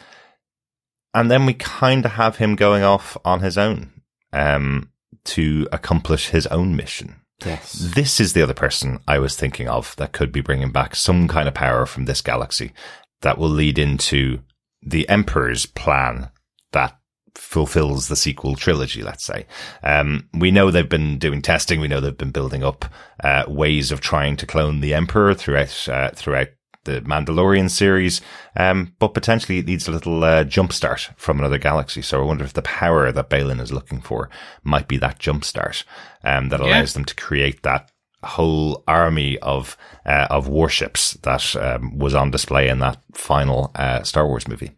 and then we kind of have him going off on his own, um, to accomplish his own mission. Yes. This is the other person I was thinking of that could be bringing back some kind of power from this galaxy that will lead into the Emperor's plan that fulfills the sequel trilogy, let's say. Um, we know they've been doing testing. We know they've been building up, uh, ways of trying to clone the Emperor throughout, uh, throughout the Mandalorian series. Um, but potentially it needs a little, uh, jumpstart from another galaxy. So I wonder if the power that Baylan is looking for might be that jumpstart, um, that Yeah. allows them to create that whole army of, uh, of warships that, um, was on display in that final, uh, Star Wars movie.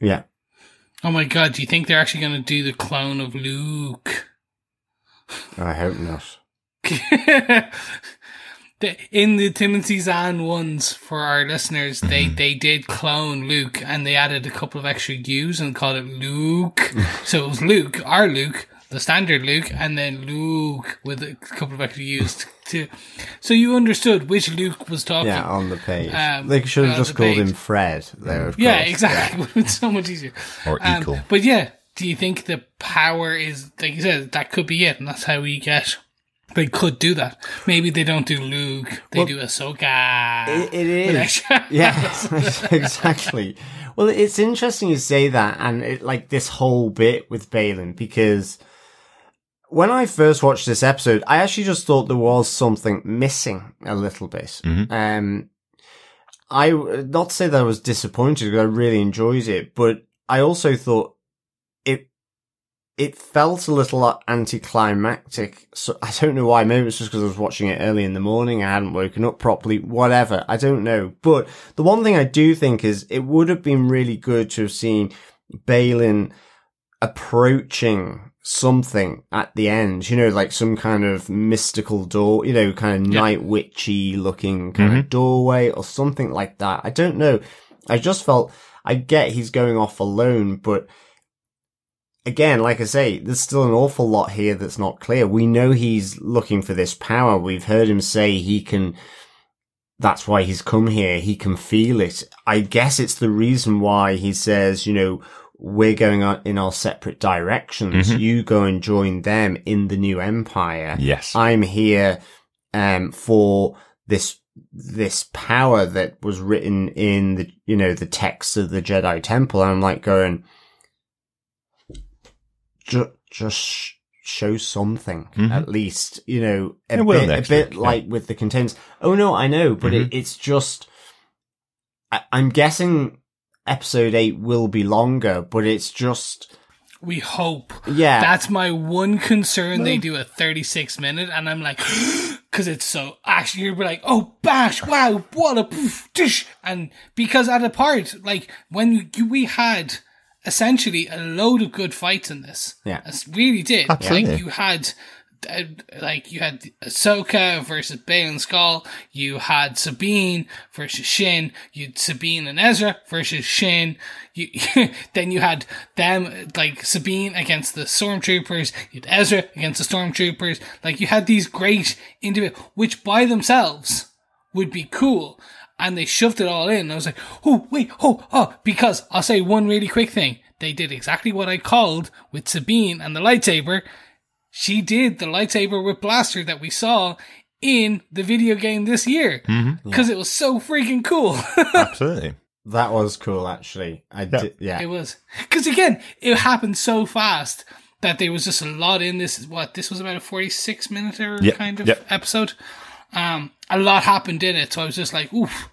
Yeah. Oh my god, do you think they're actually going to do the clone of Luke? I hope not. the, in the Timothy Zahn ones for our listeners, they Mm-hmm. they did clone Luke and they added a couple of extra U's and called it Luke. so it was Luke, our Luke, the standard Luke, and then Luke with a couple of extra U's too. So you understood which Luke was talking. Yeah, on the page. Um, they should have just called page. him Fred there, of Yeah, course. exactly. it's so much easier. Or Um, equal. But yeah, do you think the power is like you said that could be it, and that's how we get. They could do that. Maybe they don't do Luke. They do Ahsoka. It, it is. With yeah, exactly. Well, it's interesting you say that, and it, like this whole bit with Baylan, because when I first watched this episode, I actually just thought there was something missing a little bit. Um, I not to say that I was disappointed because I really enjoyed it, but I also thought it it felt a little anticlimactic. So I don't know why. Maybe it's just because I was watching it early in the morning. I hadn't woken up properly. Whatever. I don't know. But the one thing I do think is it would have been really good to have seen Baylan approaching something at the end, you know, like some kind of mystical door, you know, kind of Yeah. night witchy looking kind of mm-hmm. doorway or something like that. I don't know. I just felt, I get he's going off alone, but again, like I say, there's still an awful lot here that's not clear. We know he's looking for this power. We've heard him say he can, that's why he's come here. He can feel it. I guess it's the reason why he says, you know, we're going on in our separate directions. You go and join them in the new empire. Yes. I'm here, um, for this, this power that was written in the, you know, the texts of the Jedi Temple. And I'm like going, ju- just show something mm-hmm. at least, you know, a It will bit, a bit week, yeah. like with the containers. Oh no, I know, but it, mm-hmm. it's just, I, I'm guessing episode eight will be longer, but it's just, We hope. yeah. That's my one concern. They do a 36 minute, and I'm like, because it's so actually you're like, oh bash, wow, what a poof, dish, and because at a part like when you, we had essentially a load of good fights in this, Yeah. It's really did. Absolutely. Like you had. Uh, like you had Ahsoka versus Baylan Skoll, you had Sabine versus Shin, you had Sabine and Ezra versus Shin, you then you had them like Sabine against the stormtroopers, you had Ezra against the stormtroopers, like you had these great individual which by themselves would be cool. And they shoved it all in. I was like, oh, wait, oh, oh, because I'll say one really quick thing. They did exactly what I called with Sabine and the lightsaber. She did the lightsaber with blaster that we saw in the video game this year. Because it was so freaking cool. Absolutely. that was cool, actually. I did, yeah. it was. Because again, it happened so fast that there was just a lot in this. What, this was about a 46 minute or Yep, kind of yep. episode. Um, a lot happened in it. So I was just like, oof.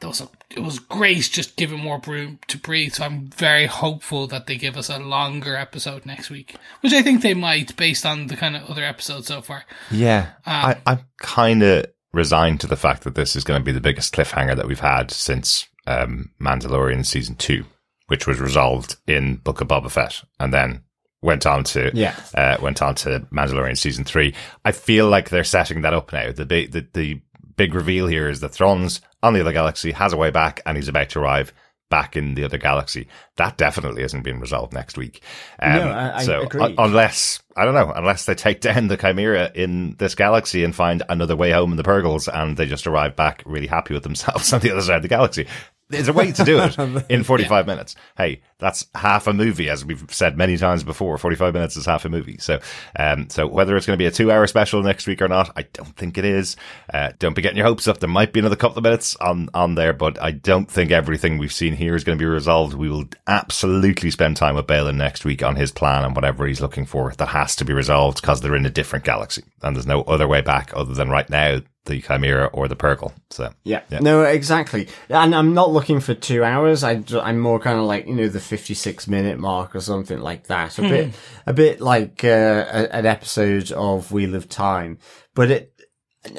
That was a, it was great just giving more room to breathe. So I'm very hopeful that they give us a longer episode next week, which I think they might based on the kind of other episodes so far. Yeah. I, I'm kind of resigned to the fact that this is going to be the biggest cliffhanger that we've had since um, Mandalorian season two, which was resolved in Book of Boba Fett and then went on to Yeah. uh, went on to Mandalorian season three. I feel like they're setting that up now. The the, the big reveal here is that Thrawn's on the other galaxy, has a way back, and he's about to arrive back in the other galaxy. That definitely isn't being resolved next week. Um, No, I- I so agree. un- unless I don't know, unless they take down the Chimera in this galaxy and find another way home in the Purrgils, and they just arrive back really happy with themselves on the other side of the galaxy. There's a way to do it in 45 minutes. Hey, that's half a movie, as we've said many times before. 45 minutes is half a movie. So, um, so whether it's going to be a two hour special next week or not, I don't think it is. Uh, don't be getting your hopes up. There might be another couple of minutes on, on there, but I don't think everything we've seen here is going to be resolved. We will absolutely spend time with Baylan next week on his plan and whatever he's looking for. That has to be resolved because they're in a different galaxy and there's no other way back other than right now the Chimera or the Purrgil. So, Yeah. No, exactly. And I'm not looking for two hours. I, am more kind of like, you know, the 56 minute mark or something like that. A bit, a bit like, uh, a, an episode of Wheel of Time. But it,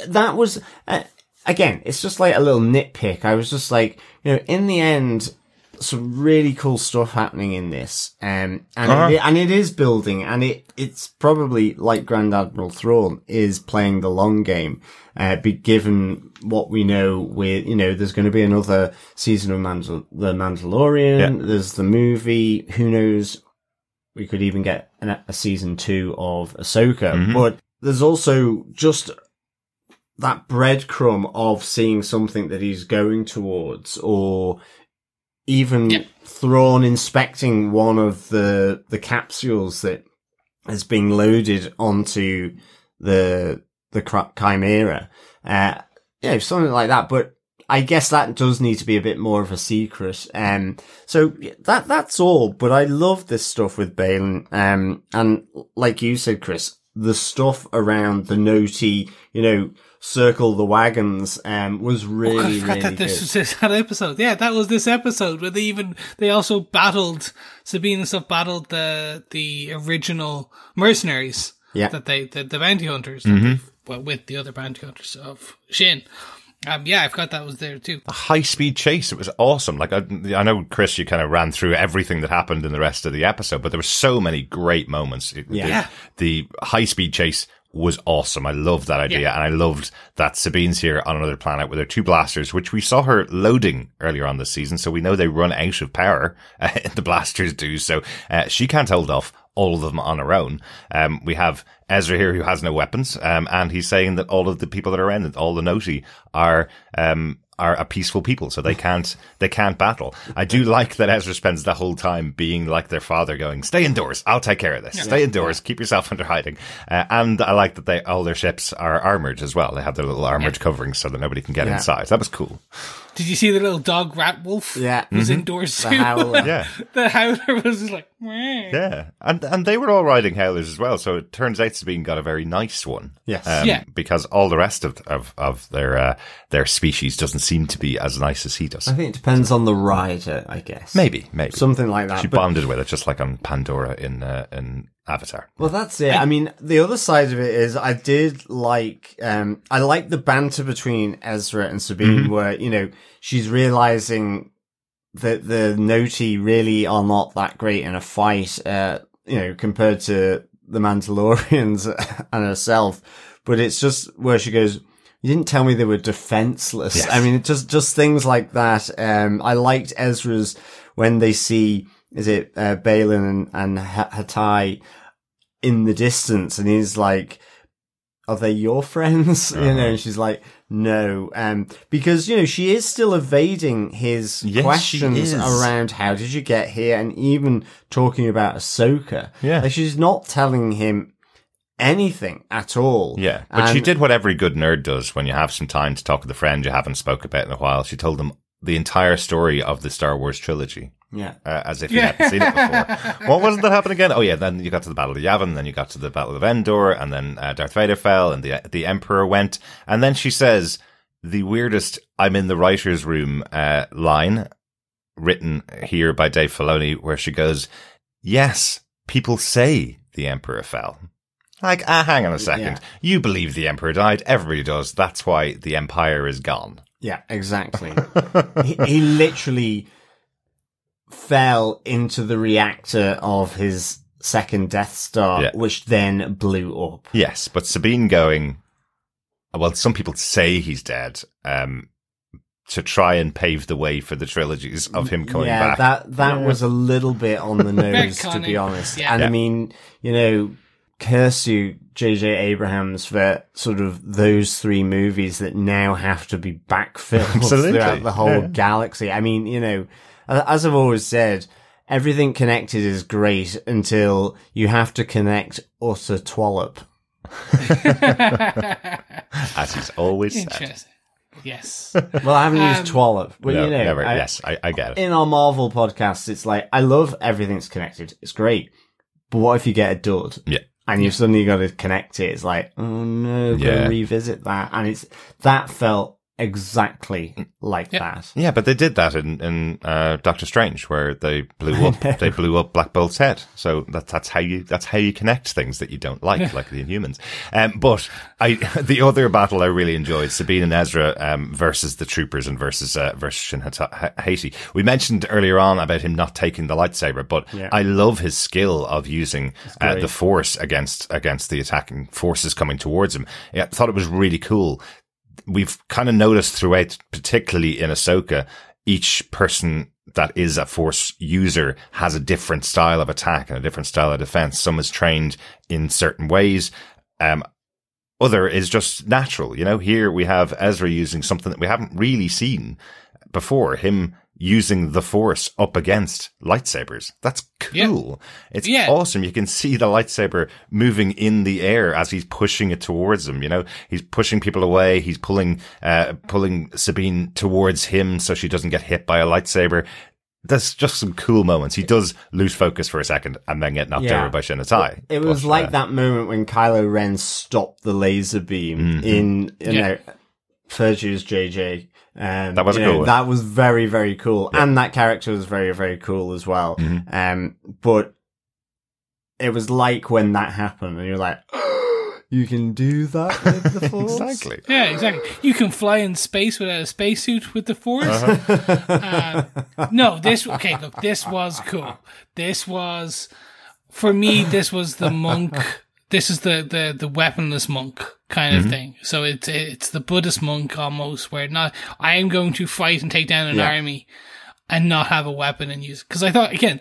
that was, uh, again, it's just like a little nitpick. I was just like, you know, in the end, some really cool stuff happening in this, um, and Uh-huh. it, and it is building, and it it's probably like Grand Admiral Thrawn is playing the long game. Uh, be given what we know, with you know, there's going to be another season of Mandal- the Mandalorian. Yeah. There's the movie. Who knows? We could even get an, a season two of Ahsoka, Mhm. but there's also just that breadcrumb of seeing something that he's going towards, or even Yeah. Thrawn inspecting one of the the capsules that is being loaded onto the the Chimera. Uh, know, something like that. But I guess that does need to be a bit more of a secret. Um, so that that's all. But I love this stuff with Baylan. Um, and like you said, Chris, the stuff around the Noti, you know, circle the wagons, um, was Oh, I really forgot really that this good. was this, that episode. Yeah, that was this episode where they even they also battled Sabine and stuff battled the the original mercenaries. Yeah. that they the, the bounty hunters. Mm-hmm. they- Well, with the other bounty hunters of Shin. Um, yeah, I forgot that was there too. a high speed chase. It was awesome. Like I, I know, Chris, you kind of ran through everything that happened in the rest of the episode, but there were so many great moments. It- Yeah. The, the high speed chase was awesome. I loved that idea, Yeah. and I loved that Sabine's here on another planet with her two blasters, which we saw her loading earlier on this season. So we know they run out of power. Uh, the blasters do. So uh, she can't hold off all of them on her own. Um, we have Ezra here who has no weapons, um, and he's saying that all of the people that are around it, all the Noti, are um, are a peaceful people, so they can't they can't battle. I do like that Ezra spends the whole time being like their father, going, "Stay indoors, I'll take care of this. Stay indoors, keep yourself under hiding." Uh, and I like that they all their ships are armored as well. They have their little armored coverings so that nobody can get Yeah. inside. That was cool. Did you see the little dog rat wolf? Yeah. was indoors The too. howler. Yeah. the howler was just like, "Meh." Yeah, and and they were all riding howlers as well. So it turns out Sabine got a very nice one. Yes. um, Yeah. because all the rest of of, of their uh, their species doesn't seem to be as nice as he does. I think it depends on the rider, I guess. Maybe, maybe Something like that. She But- bonded with it, just like on Pandora in uh, in Avatar. Well, that's it. I mean, the other side of it is I did like, um, I like the banter between Ezra and Sabine where, you know, she's realizing that the Noti really are not that great in a fight, uh, you know, compared to the Mandalorians and herself. But it's just where she goes, you didn't tell me they were defenseless. Yes. I mean, just, just things like that. Um, I liked Ezra's when they see, is it, uh, Baylan and, and Hati in the distance and he's like, are they your friends? You know, and she's like, no. Um, because, you know, she is still evading his Yes, questions around how did you get here and even talking about Ahsoka. Yeah. Like, she's not telling him anything at all. Yeah, but she did what every good nerd does when you have some time to talk with a friend you haven't spoke about in a while. She told them the entire story of the Star Wars trilogy. Yeah. uh, as if you hadn't seen it before. What wasn't that happen again? Oh yeah, then you got to the Battle of Yavin, then you got to the Battle of Endor, and then uh, Darth Vader fell, and the the Emperor went, and then she says the weirdest "I'm in the writers' room" uh, line written here by Dave Filoni, where she goes, "Yes, people say the Emperor fell." Like, ah, hang on a second. Yeah. You believe the Emperor died. Everybody does. That's why the Empire is gone. Yeah, exactly. he, he literally fell into the reactor of his second Death Star, Yeah. which then blew up. Yes, but Sabine going, well, some people say he's dead, um, to try and pave the way for the trilogies of him coming yeah, back. that that was a little bit on the nose, to be honest. Yeah. And Yeah. I mean, you know, curse you, J.J. Abrams, for sort of those three movies that now have to be backfilled Absolutely. throughout the whole Yeah. galaxy. I mean, you know, a- as I've always said, everything connected is great until you have to connect utter twallop. as he's always said. Yes. Well, I haven't Um, used twallop, but No, you know, never. I- yes, I, I get it. in our Marvel podcast, it's like I love everything's connected. It's great, but what if you get a dud? Yeah. and you've suddenly got to connect it. It's like, oh no, got Yeah. revisit that, and it's that felt exactly like Yeah. that. Yeah, but they did that in in uh, Doctor Strange, where they blew up they blew up Black Bolt's head. So that's that's how you that's how you connect things that you don't like, like the Inhumans. Um, but I the other battle I really enjoyed Sabine and Ezra um, versus the Troopers and versus uh, versus Shin Hata- Hati. We mentioned earlier on about him not taking the lightsaber, but Yeah. I love his skill of using uh, the Force against against the attacking forces coming towards him. Yeah, I thought it was really cool we've kind of noticed throughout, particularly in Ahsoka, each person that is a force user has a different style of attack and a different style of defense. Some is trained in certain ways. Um, other is just natural. You know, here we have Ezra using something that we haven't really seen before. Him using the force up against lightsabers. That's cool. It's Yeah. awesome. You can see the lightsaber moving in the air as he's pushing it towards him. You know, he's pushing people away. He's pulling, uh, pulling Sabine towards him so she doesn't get hit by a lightsaber. There's just some cool moments. He does lose focus for a second and then get knocked Yeah. over by Shin Hati. It was But, like uh, that moment when Kylo Ren stopped the laser beam Mm-hmm. in, you Yeah. know, Fergus JJ. Um, That was you a know, cool one. That was very, very cool. And that character was very, very cool as well. Mm-hmm. Um, but it was like when that happened and you're like, you can do that with the Force? Exactly. Yeah, exactly. You can fly in space without a spacesuit with the Force. Uh, no, this okay. Look, this was cool. This was for me. This was the monk. This is the the the weaponless monk kind of mm-hmm. thing. So it's it's the Buddhist monk almost, where not I am going to fight and take down an Yeah. army and not have a weapon and use. Because I thought again,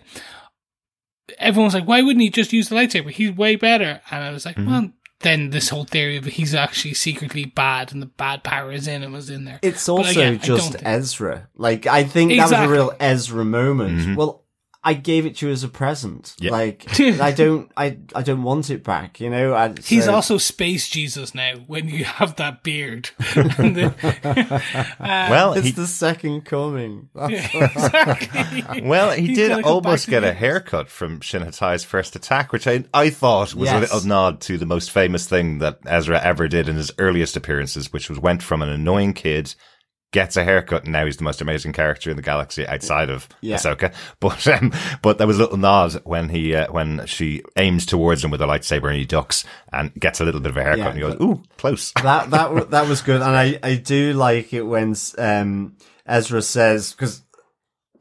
everyone's like, why wouldn't he just use the lightsaber? He's way better. And I was like, mm-hmm. well. Then this whole theory of he's actually secretly bad and the bad power is in him was in there. It's also again, just Ezra. Like, I think that was a real Ezra moment. Mm-hmm. Well, I gave it to you as a present. Yeah. Like, I don't, I, I don't want it back. You know, I, He's so- also space Jesus now when you have that beard. And the- uh, well, It's he, the second coming. exactly. well, he He's did almost get a haircut from Shin Hati's first attack, which I, I thought was a little nod to the most famous thing that Ezra ever did in his earliest appearances, which was went from an annoying kid, gets a haircut, and now he's the most amazing character in the galaxy outside of Yeah. Ahsoka. But, um, but there was a little nod when he, uh, when she aims towards him with a lightsaber and he ducks and gets a little bit of a haircut Yeah, and he goes, ooh, close. that that that was good, and I I do like it when um Ezra says because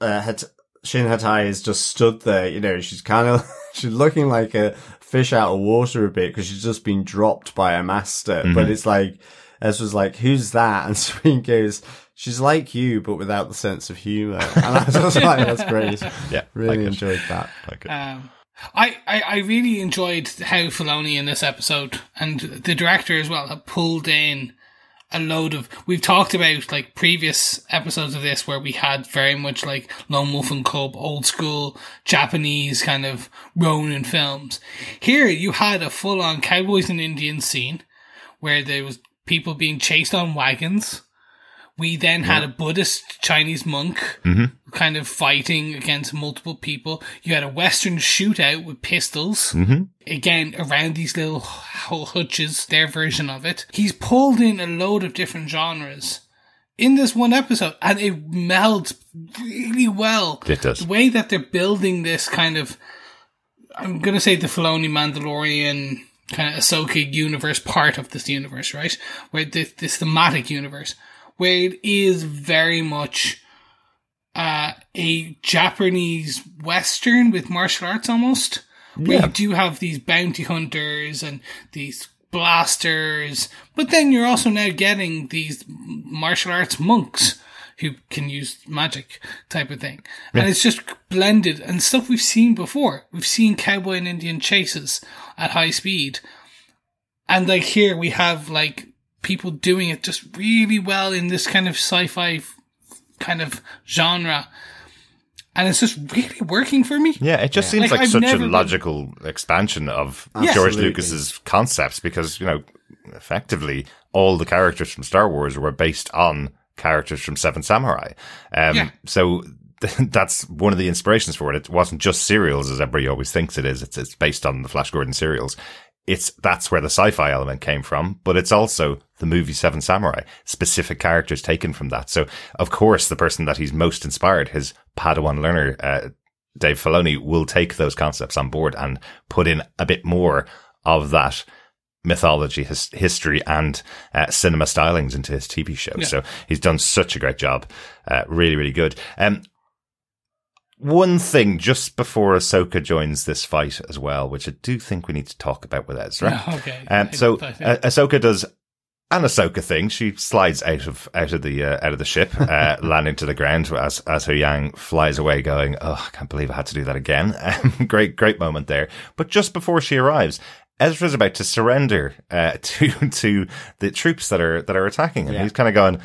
uh, Hat- Shin Hati is just stood there. You know, she's kind of she's looking like a fish out of water a bit because she's just been dropped by a master. But it's like Ezra's like, "Who's that?" And Sabine goes. She's like you, but without the sense of humor. And I was like, that's great. Yeah. Really like it. enjoyed that. Like it. Um, I, I, I really enjoyed how Filoni in this episode and the director as well have pulled in a load of. We've talked about like previous episodes of this where we had very much like Lone Wolf and Cub, old school Japanese kind of Ronin films. Here you had a full on cowboys and Indians scene where there was people being chased on wagons. We then had a Buddhist Chinese monk mm-hmm. kind of fighting against multiple people. You had a Western shootout with pistols. Mm-hmm. Again, around these little hutches, their version of it. He's pulled in a load of different genres in this one episode and it melds really well. It does. The way that they're building this kind of, I'm going to say the Filoni Mandalorian kind of Ahsoka universe part of this universe, right? Where this, this thematic universe, where it is very much uh, a Japanese Western with martial arts almost. Where you do have these bounty hunters and these blasters, but then you're also now getting these martial arts monks who can use magic type of thing. And it's just blended and stuff we've seen before. We've seen cowboy and Indian chases at high speed. And like here we have like people doing it just really well in this kind of sci-fi kind of genre. And it's just really working for me. Yeah, it just seems Like, like, such a never been- logical expansion of Yeah. George Absolutely. Lucas's concepts because, you know, effectively all the characters from Star Wars were based on characters from Seven Samurai. Um, Yeah. so that's one of the inspirations for it. It wasn't just serials as everybody always thinks it is. It's, it's based on the Flash Gordon serials. it's that's where the sci-fi element came from, but it's also the movie Seven Samurai, specific characters taken from that. So, of course, the person that he's most inspired, his Padawan learner, uh, Dave Filoni, will take those concepts on board and put in a bit more of that mythology, his, history, and uh, cinema stylings into his TV show. Yeah. So he's done such a great job. Uh, really, really good. Um, one thing just before Ahsoka joins this fight as well, which I do think we need to talk about with Ezra. Okay. Um, so uh, Ahsoka does an Ahsoka thing. She slides out of out of the uh, out of the ship, uh, landing to the ground as as Huyang flies away, going, "Oh, I can't believe I had to do that again." Um, great, great moment there. But just before she arrives. Ezra's about to surrender uh, to to the troops that are that are attacking him. Yeah. He's kind of going,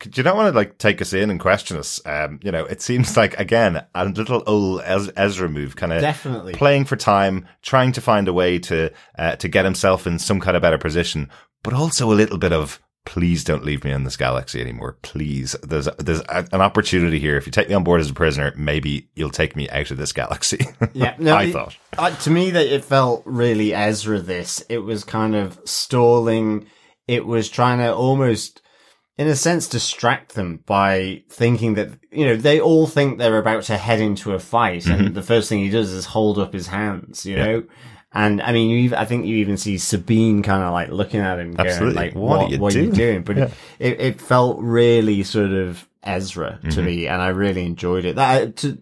"Do you not want to like take us in and question us?" Um, you know, it seems like again a little old Ez- Ezra move, kind of Definitely. playing for time, trying to find a way to uh, to get himself in some kind of better position, but also a little bit of please don't leave me in this galaxy anymore. Please, there's there's a, an opportunity here. If you take me on board as a prisoner, maybe you'll take me out of this galaxy. Yeah, no, I it- thought. uh, to me that it felt really Ezra. This it was kind of stalling. It was trying to almost, in a sense, distract them by thinking that you know they all think they're about to head into a fight, and the first thing he does is hold up his hands. You Mm-hmm. Yeah. know. And I mean, you I think you even see Sabine kind of like looking at him, going, like, What are you what are you doing?" doing?" But it, it, it felt really sort of Ezra Mm-hmm. to me, and I really enjoyed it. That to,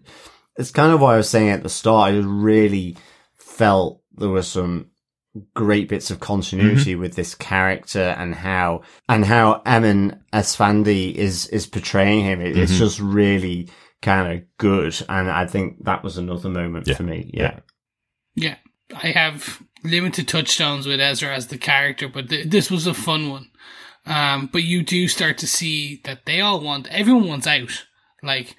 it's kind of what I was saying at the start. I really felt there were some great bits of continuity with this character and how and how Eman Esfandi is is portraying him. It, It's just really kind of good, and I think that was another moment Yeah. for me. Yeah. Yeah, Yeah, I have limited touchstones with Ezra as the character, but th- this was a fun one. Um, but you do start to see that they all want, everyone wants out. Like,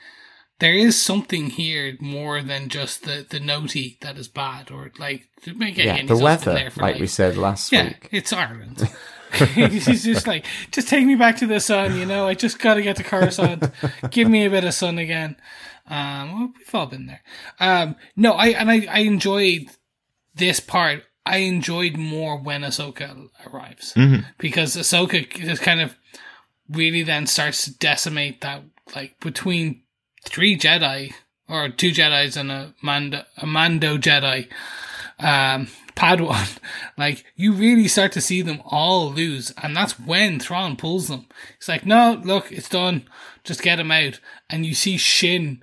there is something here more than just the, the noti that is bad, or like, to make yeah. The he's also been weather, there for, like we said last week. yeah, week. it's Ireland. He's just like, just take me back to the sun, you know. I just got to get to Coruscant. Give me a bit of sun again. Um, well, we've all been there. Um, no, I and I, I enjoyed this part. I enjoyed more when Ahsoka arrives because Ahsoka just kind of really then starts to decimate that like between three Jedi or two Jedi's and a Mando, a Mando Jedi um, Padawan, like you really start to see them all lose, and that's when Thrawn pulls them. It's like, no, look, it's done. Just get him out, and you see Shin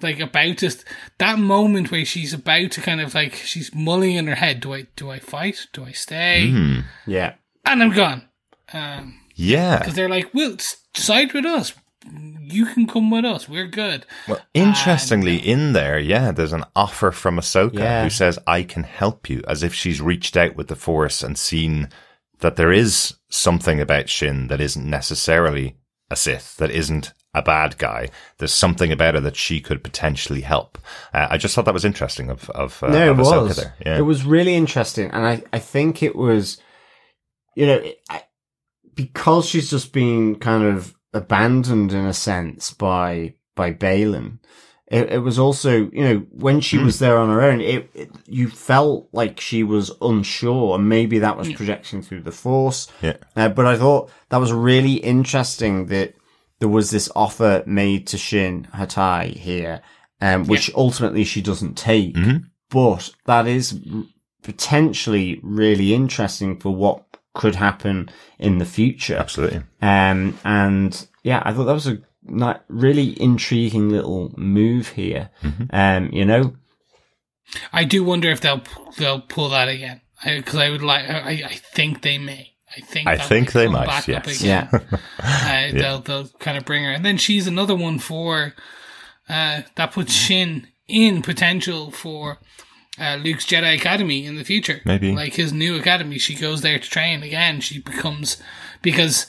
like about to that moment where she's about to kind of like she's mulling in her head. Do I do I fight? Do I stay? Yeah, And I'm gone. Um, Yeah. because they're like, well, s- side with us. You can come with us. We're good. Well, interestingly, in there, yeah, there's an offer from Ahsoka Yeah. who says, I can help you, as if she's reached out with the Force and seen that there is something about Shin that isn't necessarily a Sith, that isn't a bad guy. There's something about her that she could potentially help. Uh, I just thought that was interesting of, of, uh, no, of it Ahsoka was. there. Yeah. It was really interesting, and I, I think it was, you know, I, because she's just been kind of abandoned in a sense by by Baylan. It, it was also, you know, when she was there on her own, it, it you felt like she was unsure, and maybe that was projecting through the Force. Yeah. Uh, but I thought that was really interesting that there was this offer made to Shin Hati here, um, which ultimately she doesn't take. But that is potentially really interesting for what could happen in the future. Absolutely. Um, and yeah, I thought that was a not really intriguing little move here. Um, you know, I do wonder if they'll they'll pull that again because I, would like. I, I think they may. I think. I think they might, yes. yeah, uh, they'll they'll kind of bring her, and then she's another one for uh, that puts Shin in potential for uh, Luke's Jedi Academy in the future. Maybe. like his new academy. She goes there to train again. She becomes because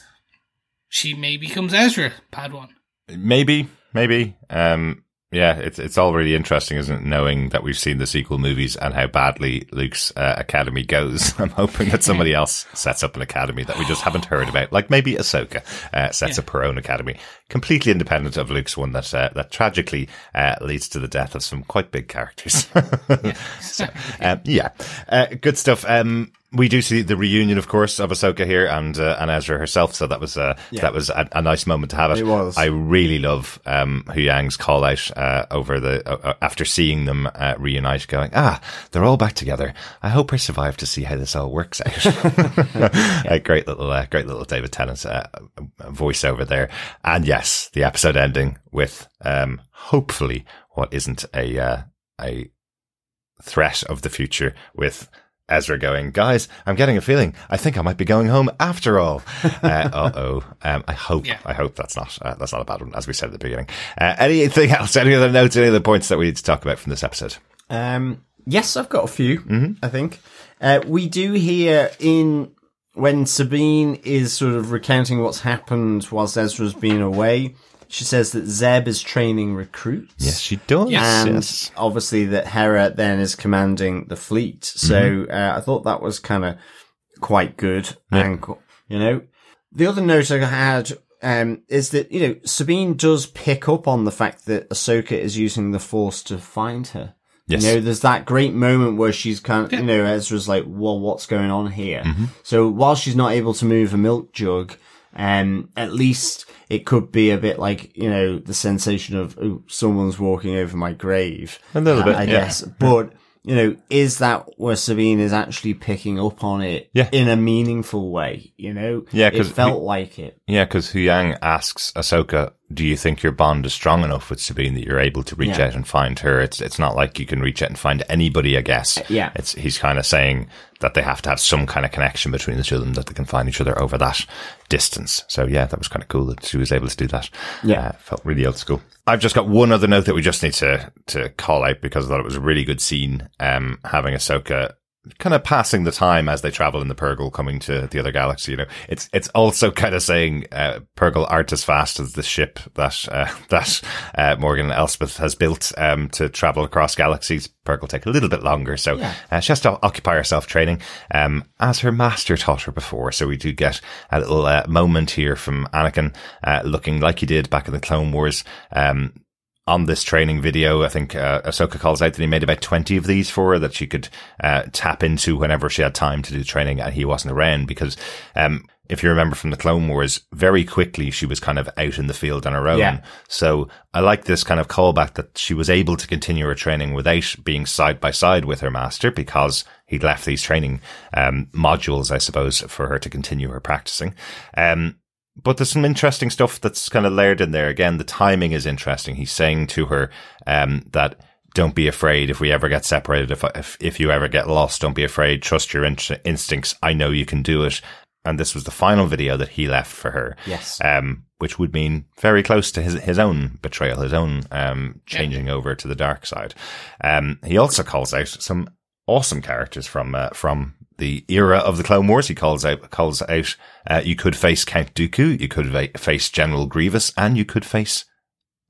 she may becomes Ezra Padawan. Maybe, maybe. Um, yeah, it's it's all really interesting, isn't it? Knowing that we've seen the sequel movies and how badly Luke's uh, academy goes. I'm hoping that somebody else sets up an academy that we just haven't heard about, like maybe Ahsoka uh, sets up her own academy, completely independent of Luke's one that uh, that tragically uh, leads to the death of some quite big characters. so, um, yeah, uh, good stuff. Um, we do see the reunion, of course, of Ahsoka here and uh, and Ezra herself. So that was uh, Yeah. that was a, a nice moment to have it. It was. I really love um, Huyang's call out uh, over the uh, uh, after seeing them uh, reunite, going, "Ah, they're all back together. I hope I survive to see how this all works out." a great little, uh, great little David Tennant uh, voiceover there, and yes, the episode ending with um, hopefully what isn't a uh, a threat of the future with Ezra going, guys, I'm getting a feeling. I think I might be going home after all. Uh oh. Um, I hope, Yeah. I hope that's not, uh, that's not a bad one, as we said at the beginning. Uh, anything else? Any other notes? Any other points that we need to talk about from this episode? Um, yes, I've got a few. I think uh, we do hear in when Sabine is sort of recounting what's happened whilst Ezra's been away. She says that Zeb is training recruits. Yes, she does. and Yes. obviously that Hera then is commanding the fleet. So uh, I thought that was kind of quite good. And you know, the other note I had um, is that you know Sabine does pick up on the fact that Ahsoka is using the Force to find her. Yes. You know, there's that great moment where she's kind of, you know, Ezra's like, well, what's going on here? Mm-hmm. So while she's not able to move a milk jug, um, at least it could be a bit like, you know, the sensation of, oh, someone's walking over my grave. A little bit, I yeah. guess. But, you know, is that where Sabine is actually picking up on it Yeah. in a meaningful way? You know? Yeah, it 'cause felt we- like it. Yeah, because Huyang asks Ahsoka, "Do you think your bond is strong enough with Sabine that you're able to reach Yeah. out and find her?" It's it's not like you can reach out and find anybody. I guess. yeah. It's he's kind of saying that they have to have some kind of connection between the two of them that they can find each other over that distance. So yeah, that was kind of cool that she was able to do that. Yeah. uh, felt really old school. I've just got one other note that we just need to to call out because I thought it was a really good scene. Um, having Ahsoka kind of passing the time as they travel in the Purrgil coming to the other galaxy. You know, it's, it's also kind of saying, uh, Purrgil aren't as fast as the ship that, uh, that, uh, Morgan Elspeth has built, um, to travel across galaxies. Purrgil take a little bit longer. So, uh, she has to occupy herself training, um, as her master taught her before. So we do get a little, uh, moment here from Anakin, uh, looking like he did back in the Clone Wars. Um, on this training video, I think uh, Ahsoka calls out that he made about 20 of these for her that she could uh, tap into whenever she had time to do training and he wasn't around because um, if you remember from the Clone Wars, very quickly she was kind of out in the field on her own. Yeah. So I like this kind of callback that she was able to continue her training without being side by side with her master because he'd left these training um, modules, I suppose, for her to continue her practicing. Um, but there's some interesting stuff that's kind of layered in there. Again, the timing is interesting. He's saying to her um, that don't be afraid if we ever get separated. If, if if you ever get lost, don't be afraid. Trust your in- instincts. I know you can do it. And this was the final video that he left for her. Yes. Um, which would mean very close to his his own betrayal, his own um changing over to the dark side. Um, he also calls out some awesome characters from uh, from the era of the Clone Wars. He calls out calls out uh, you could face Count Dooku, you could va- face General Grievous, and you could face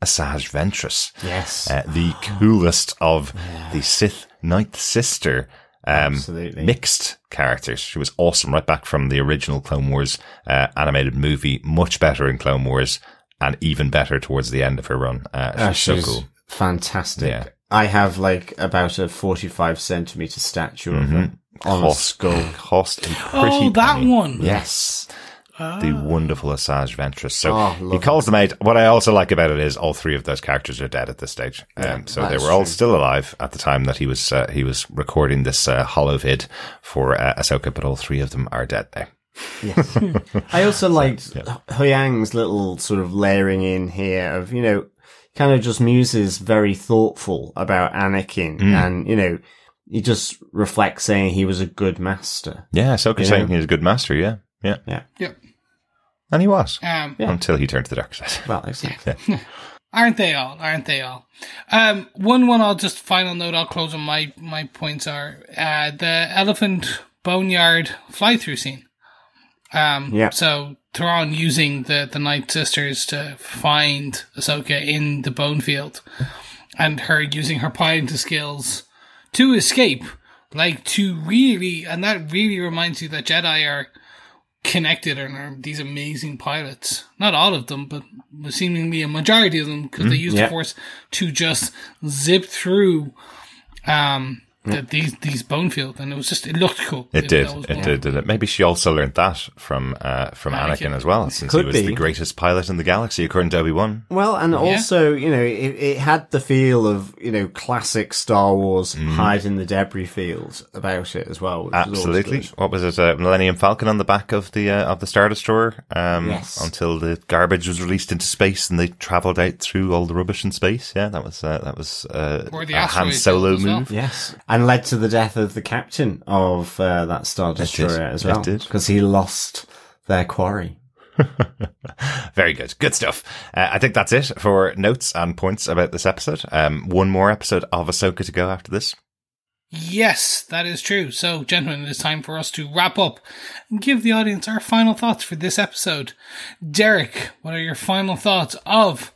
Asajj Ventress, Yes. uh, the coolest of the Sith Ninth Sister. Um, Absolutely. mixed characters. She was awesome right back from the original Clone Wars uh, animated movie. Much better in Clone Wars, and even better towards the end of her run. Uh, she's Uh, so cool. fantastic. Yeah. I have like about a 45 centimeter statue of her on a Cost, skull. cost a pretty Oh, that penny. one. Yes. the wonderful Asajj Ventress. So Oh, he lovely. calls them out. What I also like about it is all three of those characters are dead at this stage. Um, so they were all true. still alive at the time that he was uh, he was recording this uh, hollow vid for uh, Ahsoka, but all three of them are dead now. Yes. I also liked Huyang's little sort of layering in here of, you know, kind of just muses very thoughtful about Anakin Mm. and, you know, he just reflects saying he was a good master. Yeah, Ahsoka You saying know? was a good master. Yeah, yeah, Yeah. Yep. and he was Um, until he turned to the dark side. Well, exactly. Aren't they all? Aren't they all? Um, one one I'll just final note. I'll close on my my points are uh, the elephant boneyard fly through scene. Um, Yeah. So Thrawn using the the Night Sisters to find Ahsoka in the bone field, and her using her piloting skills to escape, like to really, and that really reminds you that Jedi are connected and are these amazing pilots. Not all of them, but seemingly a majority of them because they use yeah. the force to just zip through um, the, these these Bonefield, and it was just it looked cool. It did. It one. did, did it? Maybe she also learned that from uh, from Anakin, Anakin. as well, since Could he was be. the greatest pilot in the galaxy, according to Obi Wan. Well, and also, you know, it, it had the feel of, you know, classic Star Wars hide in the debris fields about it as well. Which is always Absolutely. good. What was it? Uh, Millennium Falcon on the back of the uh, of the Star Destroyer. Um, Yes. Until the garbage was released into space and they travelled out through all the rubbish in space. Yeah, that was uh, that was uh, a Han Solo belt as well. move. Yes. And led to the death of the captain of uh, that Star Destroyer as well. Because he lost their quarry. Very good. Good stuff. Uh, I think that's it for notes and points about this episode. Um, one more episode of Ahsoka to go after this. Yes, that is true. So, gentlemen, it is time for us to wrap up and give the audience our final thoughts for this episode. Derek, what are your final thoughts of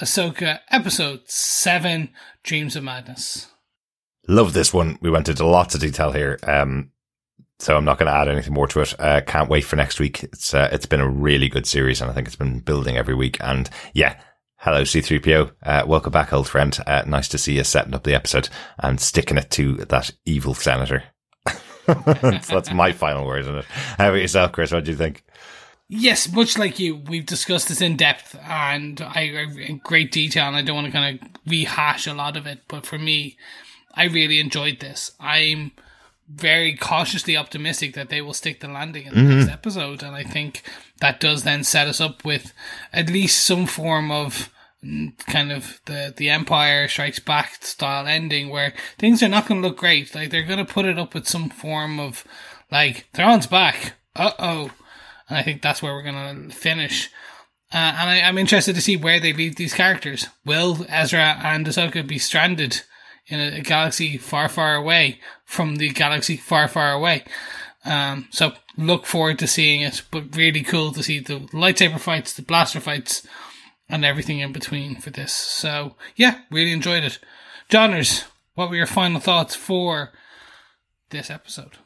Ahsoka episode 7 Dreams of Madness? Love this one. We went into lots of detail here. Um, so I'm not going to add anything more to it. Uh, can't wait for next week. It's, uh, it's been a really good series and I think it's been building every week. And yeah, hello C3PO. Uh, welcome back, old friend. Uh, nice to see you setting up the episode and sticking it to that evil senator. so that's my final word on it. How about yourself, Chris? What do you think? Yes, much like you, we've discussed this in depth and I in great detail, and I don't want to kind of rehash a lot of it. But for me, I really enjoyed this. I'm very cautiously optimistic that they will stick the landing in the next episode, and I think that does then set us up with at least some form of mm, kind of the the Empire Strikes Back style ending where things are not going to look great. Like they're going to put it up with some form of like Thrawn's back. Uh oh. And I think that's where we're going to finish. Uh, and I, I'm interested to see where they leave these characters. Will Ezra and Ahsoka be stranded in a, galaxy far, far away from the galaxy far, far away? Um, so look forward to seeing it, but really cool to see the lightsaber fights, the blaster fights, and everything in between for this. So yeah, really enjoyed it. Johners, what were your final thoughts for this episode?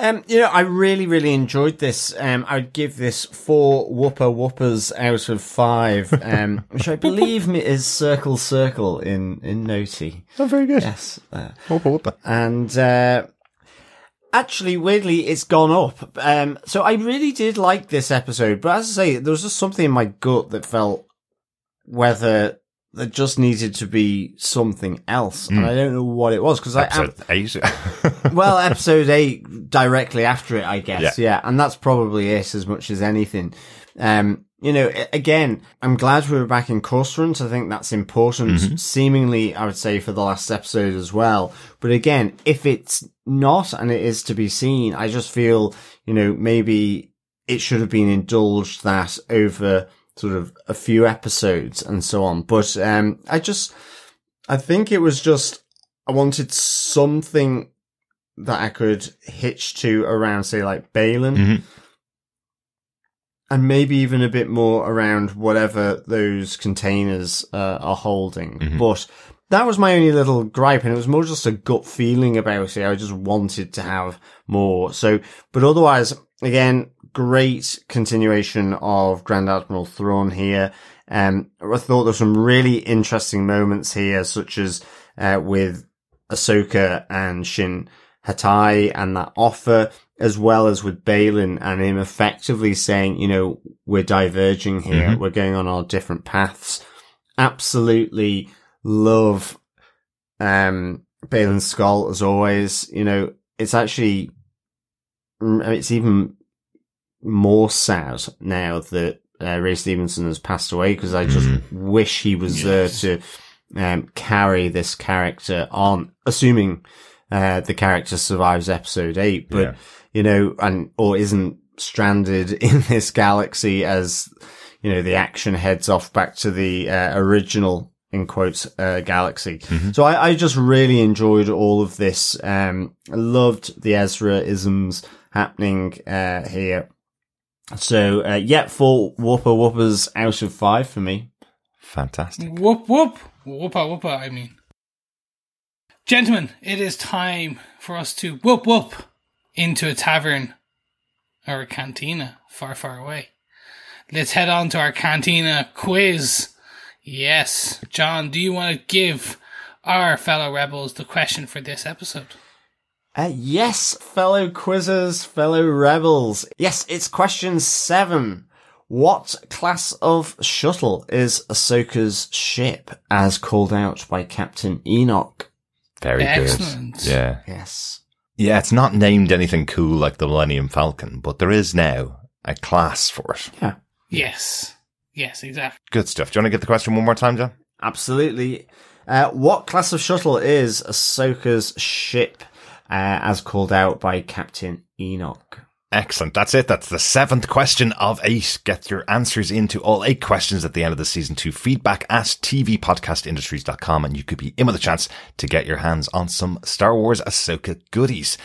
Um, you know, I really, really enjoyed this. Um, I'd give this four whooper whoopers out of five, um, which I believe me is circle circle in in Noti. Oh, very good. Yes, uh, Whoopa, whoopa. and uh, actually, weirdly, it's gone up. Um, so I really did like this episode, but as I say, there was just something in my gut that felt whether there just needed to be something else, and I don't know what it was because I. Episode eight. well, episode eight directly after it, I guess. Yeah. Yeah. And that's probably it as much as anything. Um, you know, again, I'm glad we were back in Coruscant. I think that's important. Seemingly, I would say for the last episode as well. But again, if it's not and it is to be seen, I just feel, you know, maybe it should have been indulged that over sort of a few episodes and so on. But, um, I just, I think it was just, I wanted something that I could hitch to around, say, like Baylan. Mhm. And maybe even a bit more around whatever those containers uh, are holding. Mhm. But that was my only little gripe, and it was more just a gut feeling about it. I just wanted to have more. So, but otherwise, again, great continuation of Grand Admiral Thrawn here. Um, I thought there were some really interesting moments here, such as uh, with Ahsoka and Shin Hati and that offer, as well as with Baylan and him effectively saying, you know, we're diverging here. Mhm. We're going on our different paths. Absolutely love, um, Baylan's Skoll as always. You know, it's actually, mm, it's even more sad now that uh, Ray Stevenson has passed away because I just wish he was Yes. there to um, carry this character on, assuming uh, the character survives episode eight, but Yeah. you know, and or isn't stranded in this galaxy as you know the action heads off back to the uh, original in quotes uh, galaxy. So I, I just really enjoyed all of this. Um, I loved the Ezra isms happening uh, here. So uh, yeah, four whooper whoopers out of five for me. Fantastic. Whoop whoop. Whoopa whoopa, I mean. Gentlemen, it is time for us to whoop whoop into a tavern or a cantina far, far away. Let's head on to our cantina quiz. Yes. John, do you want to give our fellow rebels the question for this episode? Uh, yes, fellow quizzers, fellow rebels. Yes, it's question seven. What class of shuttle is Ahsoka's ship as called out by Captain Enoch? Very Excellent. good. Yeah. Yes. Yeah, it's not named anything cool like the Millennium Falcon, but there is now a class for it. Yeah, Yes. Yes, exactly. Good stuff. Do you want to get the question one more time, John? absolutely. Uh, what class of shuttle is Ahsoka's ship uh, as called out by Captain Enoch? Excellent. That's it. That's the seventh question of eight. Get your answers into all eight questions at the end of the season two. Feedback at tvpodcastindustries.com and you could be in with a chance to get your hands on some Star Wars Ahsoka goodies.